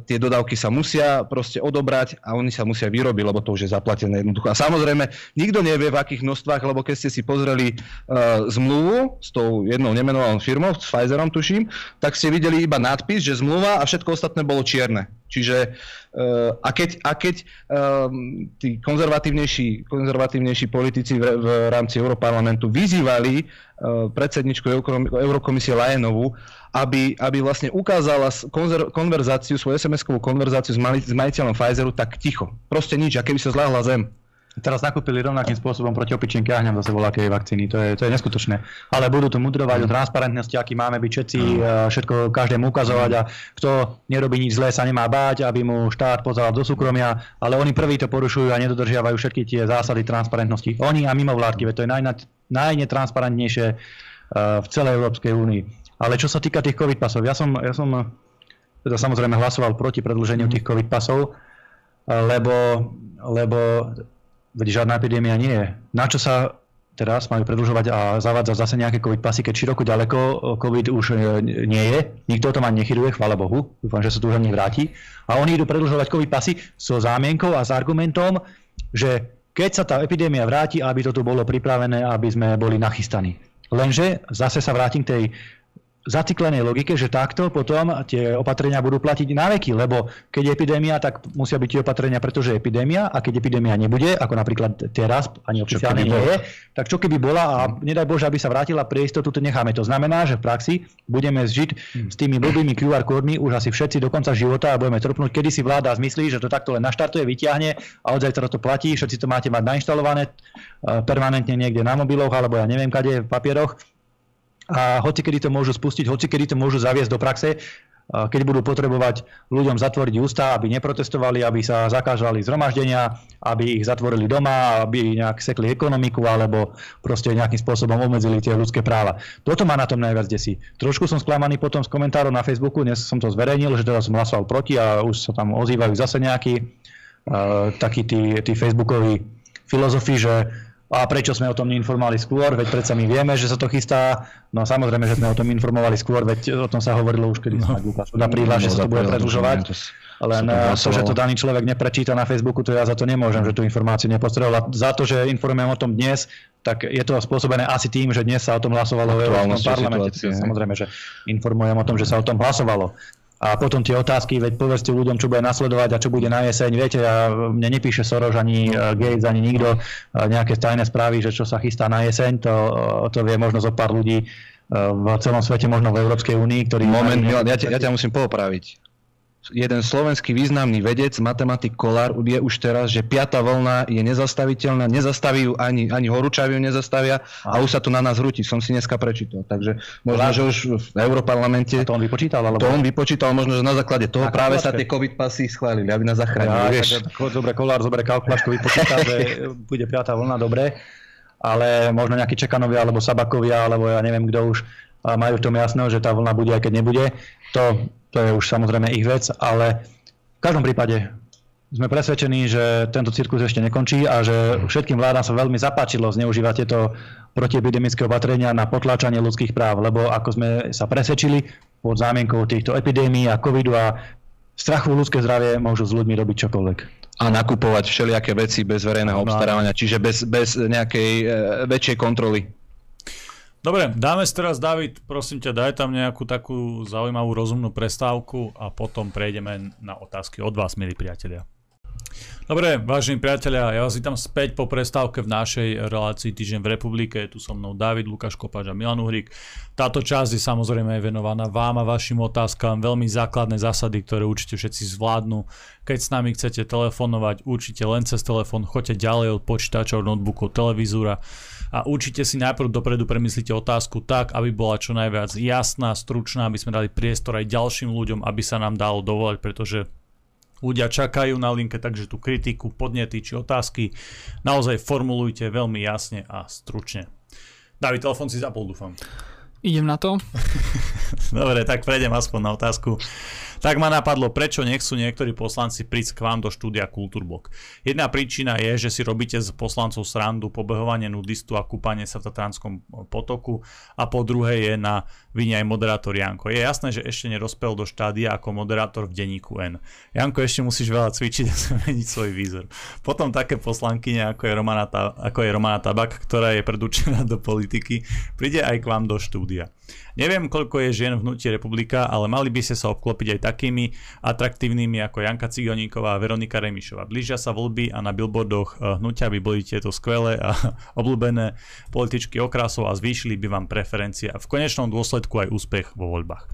tie dodávky sa musia proste odobrať a oni sa musia vyrobiť, lebo to už je zaplatené jednoducho. A samozrejme, nikto nevie v akých množstvách, lebo keď ste si pozreli uh, zmluvu s tou jednou nemenovanou firmou, s Pfizerom tuším, tak ste videli iba nadpis, že zmluva a všetko ostatné bolo čierne. Čiže uh, a keď, a keď um, tí konzervatívnejší, konzervatívnejší politici v, v rámci Európarlamentu vyzývali uh, predsedničku Eurokomisie Lajenovú, aby, aby vlastne ukázala konzer, konverzáciu, svoju SMS-kovú konverzáciu s, mali, s majiteľom Pfizeru, tak ticho. Proste nič, a keby sa zľahla zem. Teraz nakúpili rovnakým spôsobom proti opičenke a hňam zase voľakej vakcíny. To je, to je neskutočné. Ale budú tu mudrovať mm. o transparentnosti, aký máme byť všetci, mm. všetko každému ukazovať a kto nerobí nič zlé, sa nemá báť, aby mu štát pozval do súkromia, ale oni prví to porušujú a nedodržiavajú všetky tie zásady transparentnosti. Oni a mimovládky, to je naj, najnetransparentnejšie v celej Európskej únii. Ale čo sa týka tých COVID pasov, ja som, ja som teda samozrejme hlasoval proti predlženiu tých COVID pasov, lebo, lebo žiadna epidémia nie je. Na čo sa teraz majú predlžovať a zavádzať zase nejaké COVID pasy, keď široko ďaleko COVID už e, nie je. Nikto to ma nechyruje, chvála Bohu. Dúfam, že sa tu už ani vráti. A oni idú predlžovať COVID pasy so zámienkou a s argumentom, že keď sa tá epidémia vráti, aby to tu bolo pripravené, aby sme boli nachystaní. Lenže zase sa vrátim k tej zaciklenej logike, že takto potom tie opatrenia budú platiť na veky, lebo keď je epidémia, tak musia byť tie opatrenia, pretože je epidémia a keď epidémia nebude, ako napríklad teraz ani oficiálne nie je, tak čo keby bola a nedaj Bože, aby sa vrátila pre istotu, to necháme. To znamená, že v praxi budeme zžiť s tými blbými QR kódmi už asi všetci do konca života a budeme trpnúť, kedy si vláda zmyslí, že to takto len naštartuje, vyťahne a od zajtra to platí, všetci to máte mať nainštalované eh, permanentne niekde na mobiloch alebo ja neviem kade v papieroch a hoci kedy to môžu spustiť, hoci kedy to môžu zaviesť do praxe, keď budú potrebovať ľuďom zatvoriť ústa, aby neprotestovali, aby sa zakážali zhromaždenia, aby ich zatvorili doma, aby nejak sekli ekonomiku alebo proste nejakým spôsobom obmedzili tie ľudské práva. Toto ma na tom najviac desí. Trošku som sklamaný potom z komentárov na Facebooku, dnes som to zverejnil, že teda som hlasoval proti a už sa tam ozývajú zase nejakí uh, takí tí, tí facebookoví filozofi, že a prečo sme o tom neinformovali skôr, veď predsa my vieme, že sa to chystá. No samozrejme, že sme o tom informovali skôr, veď o tom sa hovorilo už kedy no, od apríla, že sa to bude predlžovať. Len to, že to daný človek neprečíta na Facebooku, to ja za to nemôžem, že tú informáciu nepostreboval. Za to, že informujem o tom dnes, tak je to spôsobené asi tým, že dnes sa o tom hlasovalo v Európskom parlamente. Samozrejme, že informujem o tom, že sa o tom hlasovalo. A potom tie otázky, veď povedzte ľuďom, čo bude nasledovať a čo bude na jeseň. Viete, ja, mne nepíše Soros, ani no. Gates, ani nikto nejaké tajné správy, že čo sa chystá na jeseň. To, to vie možno zo pár ľudí v celom svete, možno v Európskej únii, ktorí... Moment, Milan, ja, ja ťa musím poopraviť jeden slovenský významný vedec, matematik Kolár, je už teraz, že piata vlna je nezastaviteľná, nezastaví ju ani, ani horúčavy ju nezastavia a už sa tu na nás hrúti. Som si dneska prečítal. Takže možno, že už v Európarlamente... A to on vypočítal? Alebo... To on vypočítal, možno, že na základe toho a práve sa tie COVID pasy schválili, aby nás zachránili. Ja, tak, dobre, Kolár zoberie kalkulačku, vypočítal, že bude piata vlna, dobre. Ale možno nejakí Čekanovia, alebo Sabakovia, alebo ja neviem kto už majú v tom jasného, že tá vlna bude, aj keď nebude. To to je už samozrejme ich vec, ale v každom prípade sme presvedčení, že tento cirkus ešte nekončí a že všetkým vládám sa veľmi zapáčilo zneužívať tieto protiepidemické opatrenia na potláčanie ľudských práv, lebo ako sme sa presvedčili pod zámienkou týchto epidémií a covidu a strachu v ľudské zdravie môžu s ľuďmi robiť čokoľvek. A nakupovať všelijaké veci bez verejného no, obstarávania, čiže bez, bez nejakej e, väčšej kontroly. Dobre, dáme si teraz, David, prosím ťa, daj tam nejakú takú zaujímavú rozumnú prestávku a potom prejdeme na otázky od vás, milí priatelia. Dobre, vážení priatelia, ja vás vítam späť po prestávke v našej relácii Týždeň v republike. Tu so mnou David, Lukáš Kopač a Milan Uhrik. Táto časť je samozrejme venovaná vám a vašim otázkam. Veľmi základné zásady, ktoré určite všetci zvládnu. Keď s nami chcete telefonovať, určite len cez telefón, choďte ďalej od počítačov, notebookov, televízora a určite si najprv dopredu premyslíte otázku tak, aby bola čo najviac jasná, stručná, aby sme dali priestor aj ďalším ľuďom, aby sa nám dalo dovolať, pretože ľudia čakajú na linke, takže tú kritiku, podnety či otázky naozaj formulujte veľmi jasne a stručne. David, telefon si zapol, dúfam. Idem na to. Dobre, tak prejdem aspoň na otázku. Tak ma napadlo, prečo nechcú niektorí poslanci prísť k vám do štúdia Kultúrblok. Jedna príčina je, že si robíte z poslancov srandu, pobehovanie nudistu a kúpanie sa v Tatranskom potoku a po druhé je na vine aj moderátor Janko. Je jasné, že ešte nerozpel do štádia ako moderátor v denníku N. Janko, ešte musíš veľa cvičiť a zmeniť svoj výzor. Potom také poslankyne ako je Romana, ako je Romana Tabak, ktorá je predurčená do politiky, príde aj k vám do štúdia. Neviem, koľko je žien v hnutí republika, ale mali by ste sa obklopiť aj takými atraktívnymi ako Janka Cigoníková a Veronika Remišová. Blížia sa voľby a na billboardoch eh, hnutia by boli tieto skvelé a obľúbené političky okrasov a zvýšili by vám preferencie a v konečnom dôsledku aj úspech vo voľbách.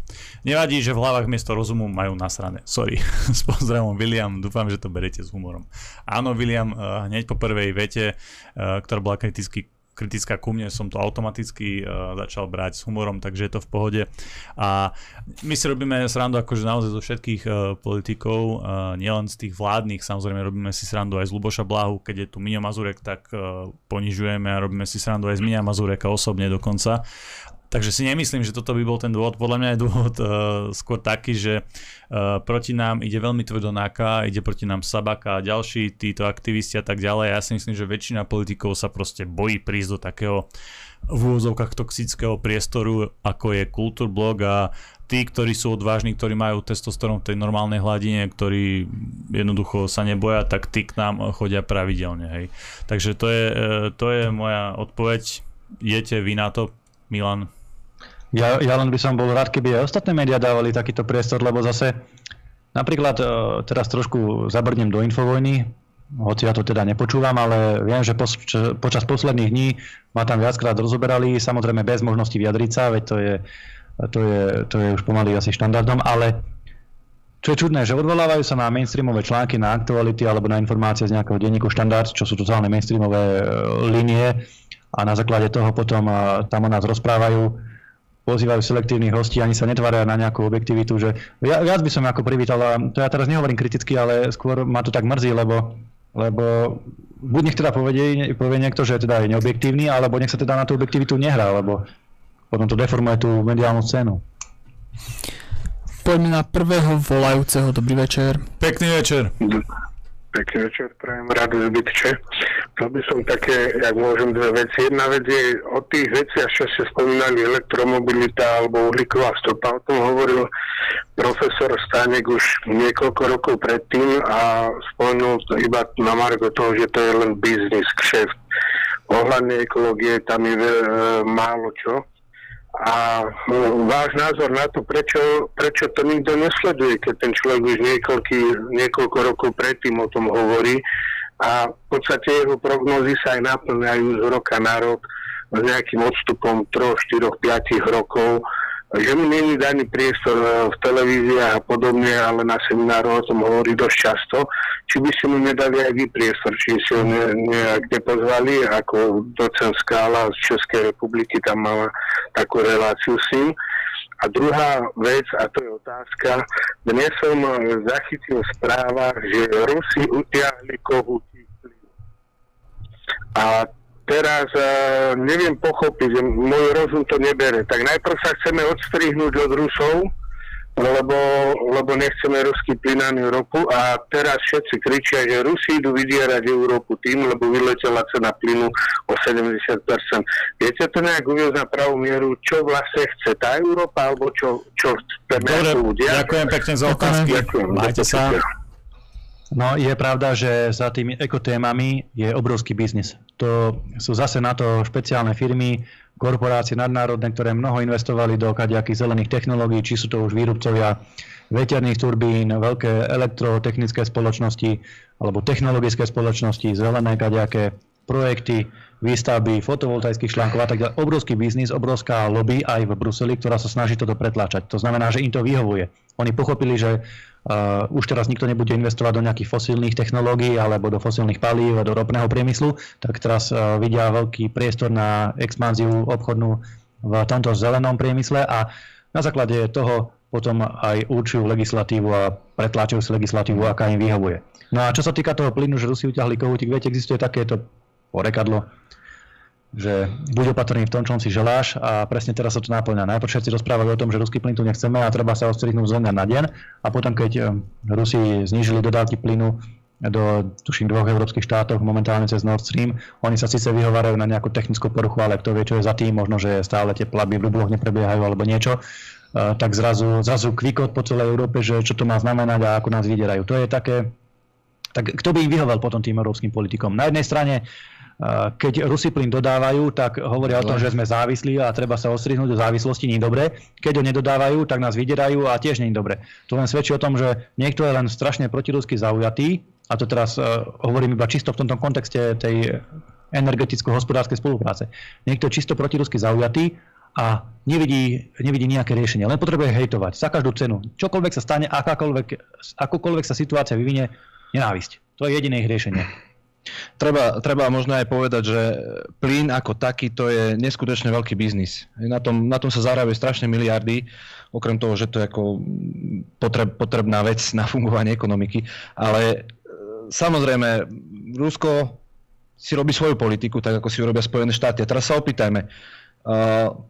Nevadí, že v hlavách miesto rozumu majú nasrané. Sorry. S pozdravom William, dúfam, že to berete s humorom. Áno, William, eh, hneď po prvej vete, eh, ktorá bola kriticky kritická ku mne, som to automaticky uh, začal brať s humorom, takže je to v pohode. A my si robíme srandu akože naozaj zo všetkých uh, politikov, uh, nielen z tých vládnych, samozrejme robíme si srandu aj z Luboša Blahu, keď je tu Miňo Mazurek, tak uh, ponižujeme a robíme si srandu aj z Miňa Mazureka osobne dokonca. Takže si nemyslím, že toto by bol ten dôvod. Podľa mňa je dôvod uh, skôr taký, že uh, proti nám ide veľmi tvrdo náka, ide proti nám Sabaka a ďalší títo aktivisti a tak ďalej. Ja si myslím, že väčšina politikov sa proste bojí prísť do takého v úvozovkách toxického priestoru, ako je kultúrblog a tí, ktorí sú odvážni, ktorí majú testosterón v tej normálnej hladine, ktorí jednoducho sa neboja, tak tí k nám chodia pravidelne. Hej. Takže to je, e, to je moja odpoveď. Jete vy na to, Milan? Ja, ja len by som bol rád, keby aj ostatné médiá dávali takýto priestor, lebo zase napríklad e, teraz trošku zabrnem do infovojny, hoci ja to teda nepočúvam, ale viem, že pos, čo, počas posledných dní ma tam viackrát rozoberali, samozrejme bez možnosti vyjadriť sa, veď to je, to je, to je už pomaly asi štandardom, ale čo je čudné, že odvolávajú sa na mainstreamové články, na aktuality alebo na informácie z nejakého denníku štandard, čo sú totálne mainstreamové e, línie a na základe toho potom e, tam o nás rozprávajú pozývajú selektívnych hostí, ani sa netvária na nejakú objektivitu, že ja, viac by som ako privítal, a to ja teraz nehovorím kriticky, ale skôr ma to tak mrzí, lebo, lebo buď nech teda povie, povie niekto, že teda je neobjektívny, alebo nech sa teda na tú objektivitu nehrá, lebo potom to deformuje tú mediálnu scénu. Poďme na prvého volajúceho. Dobrý večer. Pekný večer. Pekný večer, prajem rád zbytče. Chcel by som také, jak môžem, dve veci. Jedna vec je o tých veciach, čo ste spomínali, elektromobilita alebo uhlíková stopa. O tom hovoril profesor Stanek už niekoľko rokov predtým a spomenul iba na margo toho, že to je len biznis, kšeft. Ohľadne ekológie tam je e, málo čo a no, váš názor na to, prečo, prečo to nikto nesleduje, keď ten človek už niekoľky, niekoľko rokov predtým o tom hovorí a v podstate jeho prognozy sa aj naplňajú z roka na rok s nejakým odstupom 3, 4, 5 rokov že mu není daný priestor e, v televíziách a podobne, ale na semináru o tom hovorí dosť často. Či by si mu nedali aj vy priestor, či si ho ne, nejak nepozvali, ako docent Skála z Českej republiky tam mala takú reláciu s ním. A druhá vec, a to je otázka, dnes som zachytil v správach, že Rusi utiahli kohúti a teraz uh, neviem pochopiť, že môj rozum to nebere. Tak najprv sa chceme odstrihnúť od Rusov, lebo, lebo nechceme ruský plyn ani ropu a teraz všetci kričia, že Rusi idú vydierať Európu tým, lebo vyletela cena plynu o 70%. Viete to nejak uviezť na pravú mieru, čo vlastne chce tá Európa, alebo čo, čo chceme Dobre, ľudia? ďakujem pekne za otázky. Ďakujem. Majte sa. No je pravda, že za tými ekotémami je obrovský biznis. To sú zase na to špeciálne firmy, korporácie nadnárodné, ktoré mnoho investovali do kadejakých zelených technológií, či sú to už výrobcovia veterných turbín, veľké elektrotechnické spoločnosti alebo technologické spoločnosti, zelené kadejaké projekty, výstavby fotovoltaických článkov a tak ďalej. Obrovský biznis, obrovská lobby aj v Bruseli, ktorá sa snaží toto pretláčať. To znamená, že im to vyhovuje. Oni pochopili, že Uh, už teraz nikto nebude investovať do nejakých fosílnych technológií alebo do fosílnych palív do ropného priemyslu, tak teraz uh, vidia veľký priestor na expanziu obchodnú v tomto zelenom priemysle a na základe toho potom aj určujú legislatívu a pretláčajú si legislatívu, aká im vyhovuje. No a čo sa týka toho plynu, že Rusi utiahli kohútik, viete, existuje takéto porekadlo. Že buď opatrný v tom, čom si želáš a presne teraz sa to náplňa. Najprv všetci rozprávajú o tom, že ruský plyn tu nechceme a treba sa ostrihnúť z na deň a potom, keď eh, Rusi znížili dodávky plynu do, tuším, dvoch európskych štátoch momentálne cez Nord Stream. Oni sa síce vyhovárajú na nejakú technickú poruchu, ale kto vie, čo je za tým, možno, že stále tie platby v rubloch neprebiehajú alebo niečo, uh, tak zrazu, zrazu kvikot po celej Európe, že čo to má znamenať a ako nás vyderajú. To je také, tak kto by im vyhovel potom tým európskym politikom? Na jednej strane keď Rusi plyn dodávajú, tak hovoria o tom, že sme závislí a treba sa ostrihnúť do závislosti, nie je dobré. Keď ho nedodávajú, tak nás vyderajú a tiež nie dobre. To len svedčí o tom, že niekto je len strašne protirusky zaujatý, a to teraz uh, hovorím iba čisto v tomto kontexte tej energeticko-hospodárskej spolupráce. Niekto je čisto protirusky zaujatý a nevidí, nevidí nejaké riešenie, len potrebuje hejtovať za každú cenu. Čokoľvek sa stane, akákoľvek, akokoľvek sa situácia vyvinie, nenávisť. To je jediné ich riešenie. Treba, treba možno aj povedať, že plyn ako taký to je neskutočne veľký biznis. Na tom, na tom sa zarábajú strašne miliardy, okrem toho, že to je ako potreb, potrebná vec na fungovanie ekonomiky. Ale e, samozrejme, Rusko si robí svoju politiku, tak ako si robia Spojené štáty. A teraz sa opýtajme, e,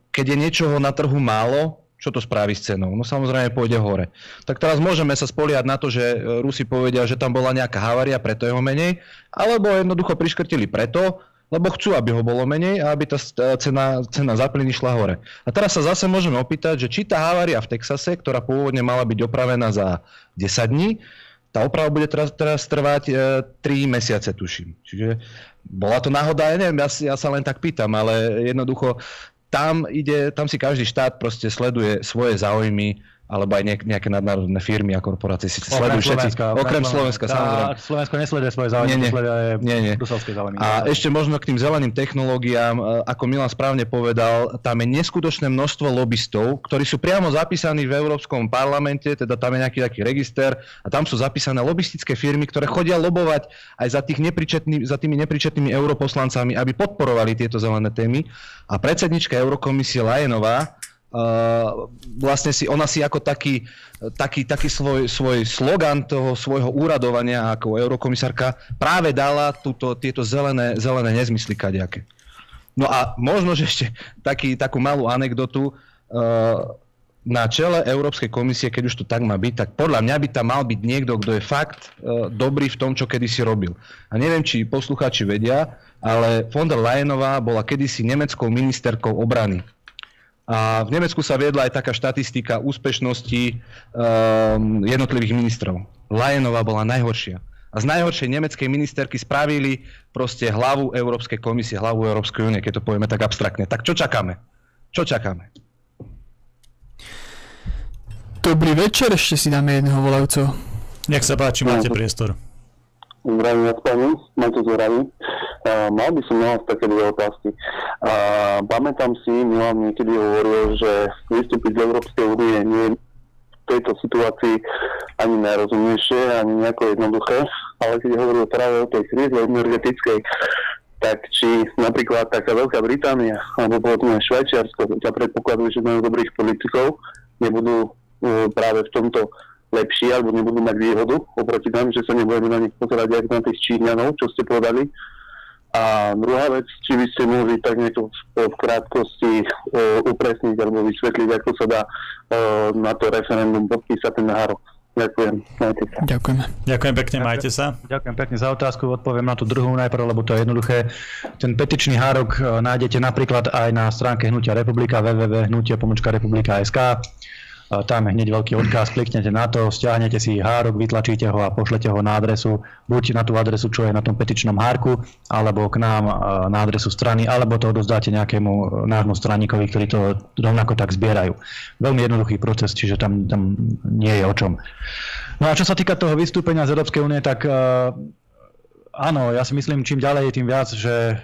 keď je niečoho na trhu málo, čo to spraví s cenou? No samozrejme pôjde hore. Tak teraz môžeme sa spoliať na to, že e, Rusi povedia, že tam bola nejaká havária, preto je ho menej, alebo jednoducho priškrtili preto, lebo chcú, aby ho bolo menej a aby tá cena, cena za plyn išla hore. A teraz sa zase môžeme opýtať, že či tá havária v Texase, ktorá pôvodne mala byť opravená za 10 dní, tá oprava bude teraz, teraz trvať e, 3 mesiace, tuším. Čiže bola to náhoda, ja neviem, ja, ja sa len tak pýtam, ale jednoducho tam, ide, tam si každý štát proste sleduje svoje záujmy alebo aj nejaké nadnárodné firmy a korporácie si sledujú všetci. Okrem Slovenska, samozrejme. Slovensko nesleduje svoje záujmy, nie, nie, nie, bruselské záujmy. A ešte možno k tým zeleným technológiám, e, ako Milan správne povedal, tam je neskutočné množstvo lobbystov, ktorí sú priamo zapísaní v Európskom parlamente, teda tam je nejaký taký register a tam sú zapísané lobbystické firmy, ktoré chodia lobovať aj za, tých za tými nepričetnými europoslancami, aby podporovali tieto zelené témy. A predsednička Eurokomisie Lajenová Uh, vlastne si, ona si ako taký, taký, taký svoj, svoj slogan toho svojho úradovania ako eurokomisárka práve dala túto, tieto zelené, zelené nezmysly kadejaké. No a možno, že ešte taký, takú malú anekdotu. Uh, na čele Európskej komisie, keď už to tak má byť, tak podľa mňa by tam mal byť niekto, kto je fakt uh, dobrý v tom, čo kedysi robil. A neviem, či poslucháči vedia, ale von der Leyenová bola kedysi nemeckou ministerkou obrany. A v Nemecku sa viedla aj taká štatistika úspešnosti um, jednotlivých ministrov. Lajenová bola najhoršia. A z najhoršej nemeckej ministerky spravili proste hlavu Európskej komisie, hlavu Európskej únie, keď to povieme tak abstraktne. Tak čo čakáme? Čo čakáme? Dobrý večer, ešte si dáme jedného volajúceho. Nech sa páči, máte priestor. Zdravím vás pani, máte zdraví. Uh, mal by som na vás také dve otázky. Uh, pamätám si, Milan niekedy hovoril, že vystúpiť z Európskej únie nie je v tejto situácii ani najrozumnejšie, ani nejako jednoduché, ale keď hovoril práve o tej kríze energetickej, tak či napríklad taká Veľká Británia alebo povedzme Švajčiarsko, sa predpokladuje, že majú dobrých politikov, nebudú uh, práve v tomto lepší alebo nebudú mať výhodu oproti nám, že sa nebudeme na nich pozerať aj na tých Číňanov, čo ste povedali. A druhá vec, či by ste mohli tak niečo v, krátkosti uh, upresniť alebo vysvetliť, ako sa dá uh, na to referendum podpísať ten nárok. Ďakujem. Majte sa. Ďakujeme. Ďakujem pekne, majte sa. Ďakujem pekne za otázku, odpoviem na tú druhú najprv, lebo to je jednoduché. Ten petičný hárok e, nájdete napríklad aj na stránke Hnutia Republika www.hnutia.republika.sk tam je hneď veľký odkaz, kliknete na to, stiahnete si hárok, vytlačíte ho a pošlete ho na adresu, buď na tú adresu, čo je na tom petičnom hárku, alebo k nám na adresu strany, alebo to odozdáte nejakému e, nášmu straníkovi, ktorí to rovnako tak zbierajú. Veľmi jednoduchý proces, čiže tam, tam nie je o čom. No a čo sa týka toho vystúpenia z Európskej únie, tak uh, áno, ja si myslím, čím ďalej, tým viac, že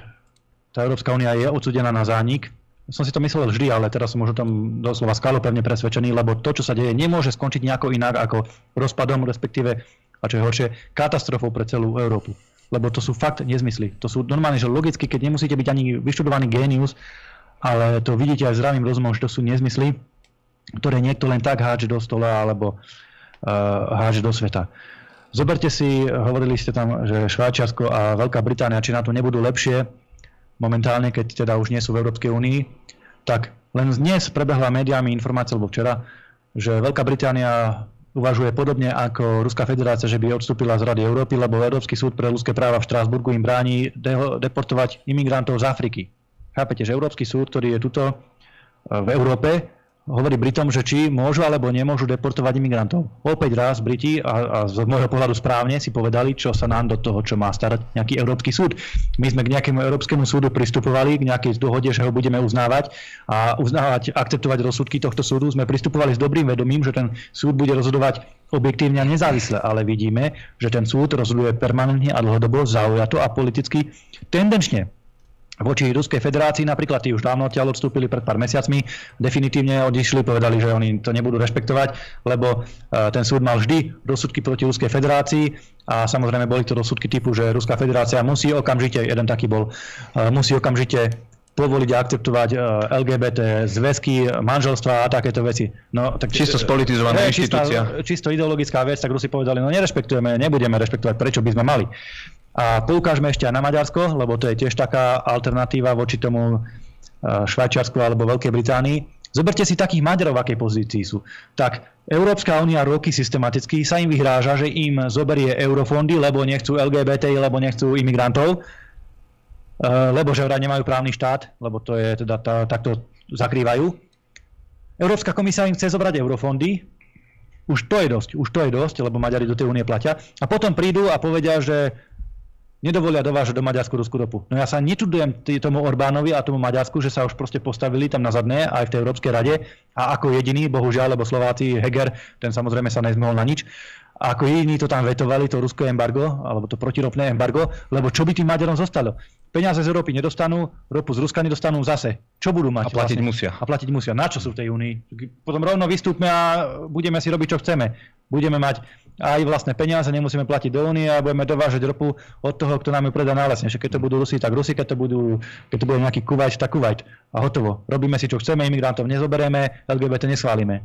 tá Európska únia je odsudená na zánik som si to myslel vždy, ale teraz som možno tam doslova skalopevne presvedčený, lebo to, čo sa deje, nemôže skončiť nejako inak ako rozpadom, respektíve, a čo je horšie, katastrofou pre celú Európu. Lebo to sú fakt nezmysly. To sú normálne, že logicky, keď nemusíte byť ani vyštudovaný génius, ale to vidíte aj zdravým rozumom, že to sú nezmysly, ktoré niekto len tak háže do stola alebo uh, háže do sveta. Zoberte si, hovorili ste tam, že Švajčiarsko a Veľká Británia, či na to nebudú lepšie, momentálne, keď teda už nie sú v Európskej únii, tak len dnes prebehla médiami informácia, alebo včera, že Veľká Británia uvažuje podobne ako Ruská federácia, že by odstúpila z Rady Európy, lebo Európsky súd pre ľudské práva v Štrásburgu im bráni de- deportovať imigrantov z Afriky. Chápete, že Európsky súd, ktorý je tuto e, v Európe, hovorí Britom, že či môžu alebo nemôžu deportovať imigrantov. Opäť raz Briti, a, a z môjho pohľadu správne, si povedali, čo sa nám do toho, čo má starať nejaký Európsky súd. My sme k nejakému Európskemu súdu pristupovali, k nejakej dohode, že ho budeme uznávať a uznávať, akceptovať rozsudky tohto súdu. Sme pristupovali s dobrým vedomím, že ten súd bude rozhodovať objektívne a nezávisle, ale vidíme, že ten súd rozhoduje permanentne a dlhodobo zaujato a politicky tendenčne voči Ruskej federácii, napríklad tí už dávno odtiaľ odstúpili pred pár mesiacmi, definitívne odišli, povedali, že oni to nebudú rešpektovať, lebo e, ten súd mal vždy rozsudky proti Ruskej federácii a samozrejme boli to rozsudky typu, že Ruská federácia musí okamžite, jeden taký bol, e, musí okamžite povoliť a akceptovať e, LGBT zväzky, manželstva a takéto veci. No, tak, čisto spolitizovaná inštitúcia. Čistá, čisto ideologická vec, tak Rusi povedali, no nerešpektujeme, nebudeme rešpektovať, prečo by sme mali. A poukážme ešte aj na Maďarsko, lebo to je tiež taká alternatíva voči tomu e, Švajčiarsku alebo Veľkej Británii. Zoberte si takých Maďarov, akej pozícii sú. Tak Európska únia roky systematicky sa im vyhráža, že im zoberie eurofondy, lebo nechcú LGBT, lebo nechcú imigrantov, e, lebo že vraj nemajú právny štát, lebo to je teda tá, takto zakrývajú. Európska komisia im chce zobrať eurofondy, už to je dosť, už to je dosť, lebo Maďari do tej únie platia. A potom prídu a povedia, že nedovolia dovážať do Maďarsku ruskú ropu. No ja sa nečudujem tomu Orbánovi a tomu Maďarsku, že sa už proste postavili tam na zadné aj v tej Európskej rade a ako jediný, bohužiaľ, lebo Slováci, Heger, ten samozrejme sa nezmohol na nič, a ako jediní to tam vetovali, to ruské embargo, alebo to protiropné embargo, lebo čo by tým Maďarom zostalo? Peniaze z Európy nedostanú, ropu z Ruska nedostanú zase. Čo budú mať? A platiť vlastne? musia. A platiť musia. Na čo sú v tej únii? Potom rovno vystúpme a budeme si robiť, čo chceme. Budeme mať aj vlastné peniaze, nemusíme platiť do únie a budeme dovážať ropu od toho, kto nám ju predá najlesnejšie. Keď to budú Rusi, tak Rusi, keď to budú, keď to bude nejaký Kuwait, tak Kuwait. A hotovo. Robíme si, čo chceme, imigrantov nezoberieme, LGBT neschválime.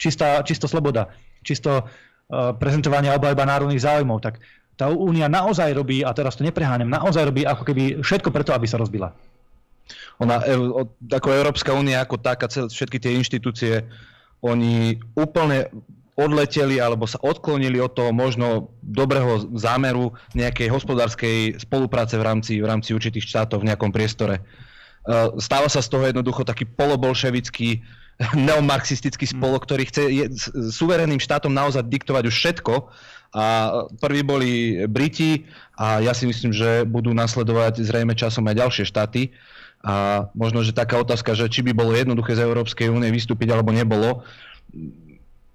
Čistá, čisto sloboda, čisto uh, prezentovanie obhajba národných záujmov. Tak tá únia naozaj robí, a teraz to nepreháňam, naozaj robí ako keby všetko preto, aby sa rozbila. Ona, e, ako Európska únia, ako taká, všetky tie inštitúcie, oni úplne odleteli alebo sa odklonili od toho možno dobrého zámeru nejakej hospodárskej spolupráce v rámci, v rámci určitých štátov v nejakom priestore. E, stáva sa z toho jednoducho taký polobolševický neomarxistický spolok, ktorý chce je, suverénnym štátom naozaj diktovať už všetko. A prví boli Briti a ja si myslím, že budú nasledovať zrejme časom aj ďalšie štáty. A možno, že taká otázka, že či by bolo jednoduché z Európskej únie vystúpiť alebo nebolo,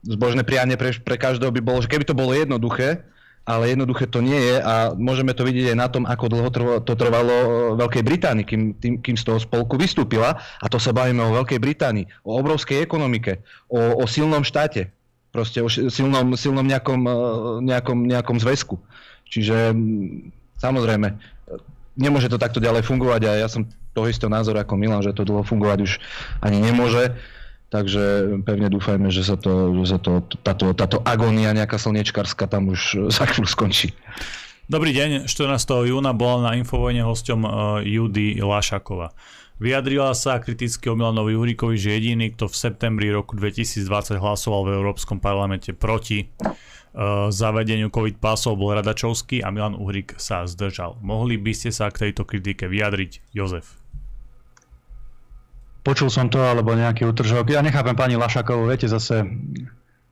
zbožné prianie pre, pre každého by bolo, že keby to bolo jednoduché, ale jednoduché to nie je a môžeme to vidieť aj na tom, ako dlho to trvalo Veľkej Británii, kým, tým, kým z toho spolku vystúpila. A to sa bavíme o Veľkej Británii, o obrovskej ekonomike, o, o silnom štáte, proste o silnom, silnom nejakom, e, nejakom, nejakom zväzku. Čiže samozrejme, nemôže to takto ďalej fungovať a ja som toho istého názoru ako Milan, že to dlho fungovať už ani nemôže. Takže pevne dúfajme, že sa, to, že sa to, táto, táto agónia nejaká slniečkárska tam už za chvíľu skončí. Dobrý deň, 14. júna bola na Infovojne hosťom uh, Judy Lašakova. Vyjadrila sa kriticky o Milanovi Uhrikovi, že jediný, kto v septembri roku 2020 hlasoval v Európskom parlamente proti uh, zavedeniu COVID pásov bol Radačovský a Milan Uhrik sa zdržal. Mohli by ste sa k tejto kritike vyjadriť, Jozef? Počul som to, alebo nejaký utržok. Ja nechápem pani Lašakovú, viete zase,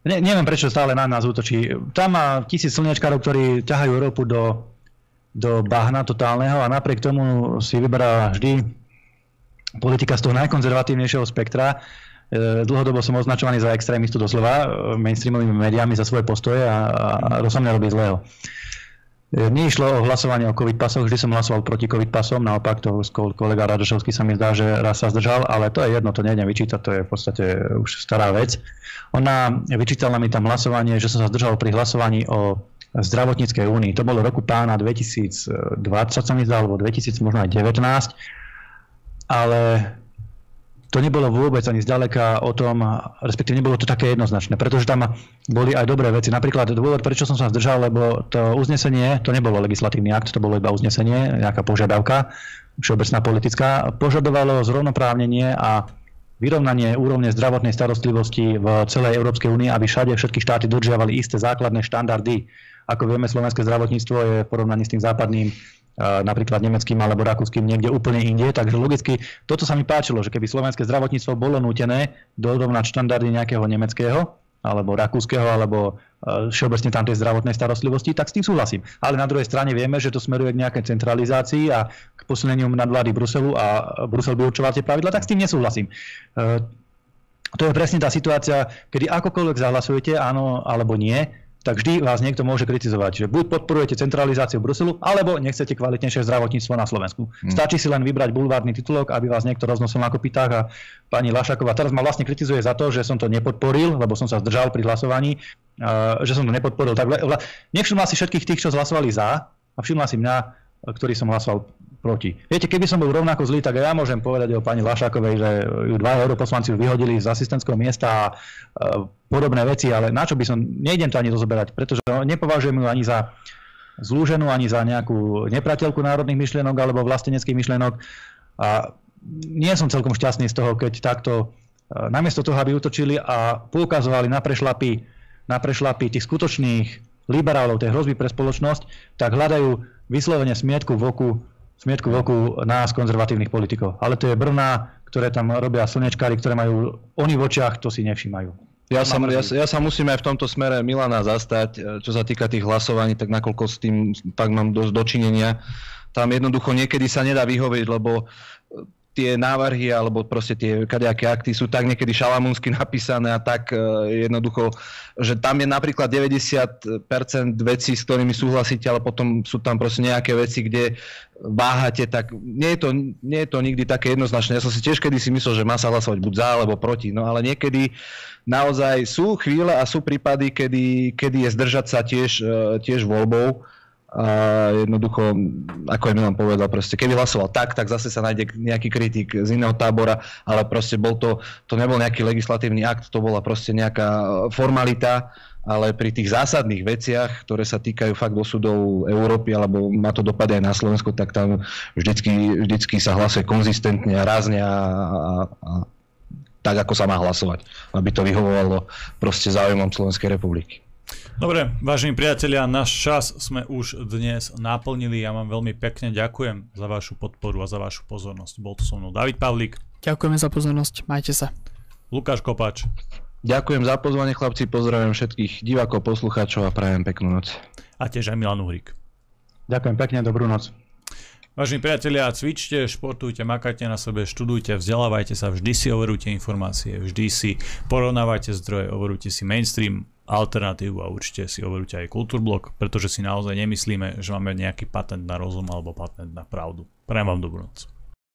ne, neviem prečo stále na nás útočí. Tam má tisíc slnečkárov, ktorí ťahajú Európu do, do bahna totálneho a napriek tomu si vyberá vždy politika z toho najkonzervatívnejšieho spektra. E, dlhodobo som označovaný za extrémistu doslova e, mainstreamovými médiami za svoje postoje a, a to sa mňa robí zlého. E, nie išlo o hlasovanie o COVID pasoch, vždy som hlasoval proti COVID pasom, naopak to kolega Radošovský sa mi zdá, že raz sa zdržal, ale to je jedno, to nejdem vyčítať, to je v podstate už stará vec. Ona vyčítala mi tam hlasovanie, že som sa zdržal pri hlasovaní o zdravotníckej únii. To bolo roku pána 2020 sa mi zdá, alebo 2000, možno aj 19. Ale to nebolo vôbec ani zďaleka o tom, respektíve nebolo to také jednoznačné, pretože tam boli aj dobré veci. Napríklad dôvod, prečo som sa zdržal, lebo to uznesenie, to nebolo legislatívny akt, to bolo iba uznesenie, nejaká požiadavka, všeobecná politická, požadovalo zrovnoprávnenie a vyrovnanie úrovne zdravotnej starostlivosti v celej Európskej únii, aby všade všetky štáty dodržiavali isté základné štandardy. Ako vieme, slovenské zdravotníctvo je v porovnaní s tým západným napríklad nemeckým alebo rakúskym niekde úplne inde. Takže logicky toto sa mi páčilo, že keby slovenské zdravotníctvo bolo nutené dorovnať štandardy nejakého nemeckého, alebo rakúskeho, alebo e, všeobecne tam tej zdravotnej starostlivosti, tak s tým súhlasím. Ale na druhej strane vieme, že to smeruje k nejakej centralizácii a k posilneniu nadvlády Bruselu a Brusel by určoval tie pravidla, tak s tým nesúhlasím. E, to je presne tá situácia, kedy akokoľvek zahlasujete, áno alebo nie, tak vždy vás niekto môže kritizovať, že buď podporujete centralizáciu Bruselu, alebo nechcete kvalitnejšie zdravotníctvo na Slovensku. Hmm. Stačí si len vybrať bulvárny titulok, aby vás niekto roznosil na kopitách a pani Lašaková teraz ma vlastne kritizuje za to, že som to nepodporil, lebo som sa zdržal pri hlasovaní, že som to nepodporil. Tak nevšimla si všetkých tých, čo hlasovali za a všimla si mňa, ktorý som hlasoval proti. Viete, keby som bol rovnako zlý, tak ja môžem povedať o pani Lašákovej, že ju dva europoslanci vyhodili z asistentského miesta a e, podobné veci, ale na čo by som, nejdem to ani rozoberať, pretože nepovažujem ju ani za zlúženú, ani za nejakú nepriateľku národných myšlienok alebo vlasteneckých myšlienok. A nie som celkom šťastný z toho, keď takto e, namiesto toho, aby utočili a poukazovali na prešlapy, na prešlapy tých skutočných liberálov, tej hrozby pre spoločnosť, tak hľadajú vyslovene smietku v oku smietku veľkú nás, konzervatívnych politikov. Ale to je brná, ktoré tam robia slnečkári, ktoré majú oni v očiach, to si nevšímajú. Ja sa, ja, ja sa musím aj v tomto smere Milana zastať, e, čo sa týka tých hlasovaní, tak nakoľko s tým tak mám dosť dočinenia. Tam jednoducho niekedy sa nedá vyhovieť, lebo tie návrhy alebo proste tie kadejaké akty sú tak niekedy šalamúnsky napísané a tak uh, jednoducho, že tam je napríklad 90% vecí, s ktorými súhlasíte, ale potom sú tam proste nejaké veci, kde váhate, tak nie je to, nie je to nikdy také jednoznačné. Ja som si tiež kedy si myslel, že má sa hlasovať buď za alebo proti, no ale niekedy naozaj sú chvíle a sú prípady, kedy, kedy je zdržať sa tiež, uh, tiež voľbou a jednoducho, ako je Milan povedal, proste, keby hlasoval tak, tak zase sa nájde nejaký kritik z iného tábora, ale proste bol to, to nebol nejaký legislatívny akt, to bola proste nejaká formalita, ale pri tých zásadných veciach, ktoré sa týkajú fakt osudov Európy, alebo má to dopad aj na Slovensko, tak tam vždycky, vždycky sa hlasuje konzistentne a rázne a, a, a tak, ako sa má hlasovať, aby to vyhovovalo proste záujmom Slovenskej republiky. Dobre, vážení priatelia, náš čas sme už dnes naplnili. Ja vám veľmi pekne ďakujem za vašu podporu a za vašu pozornosť. Bol tu so mnou David Pavlík. Ďakujeme za pozornosť, majte sa. Lukáš Kopač. Ďakujem za pozvanie chlapci, pozdravujem všetkých divákov, poslucháčov a prajem peknú noc. A tiež aj Milan Uhrik. Ďakujem pekne, dobrú noc. Vážení priatelia, cvičte, športujte, makajte na sebe, študujte, vzdelávajte sa, vždy si overujte informácie, vždy si porovnávajte zdroje, overujte si mainstream, alternatívu a určite si overujte aj Kultúrblok, pretože si naozaj nemyslíme, že máme nejaký patent na rozum alebo patent na pravdu. Prajem vám dobrú noc.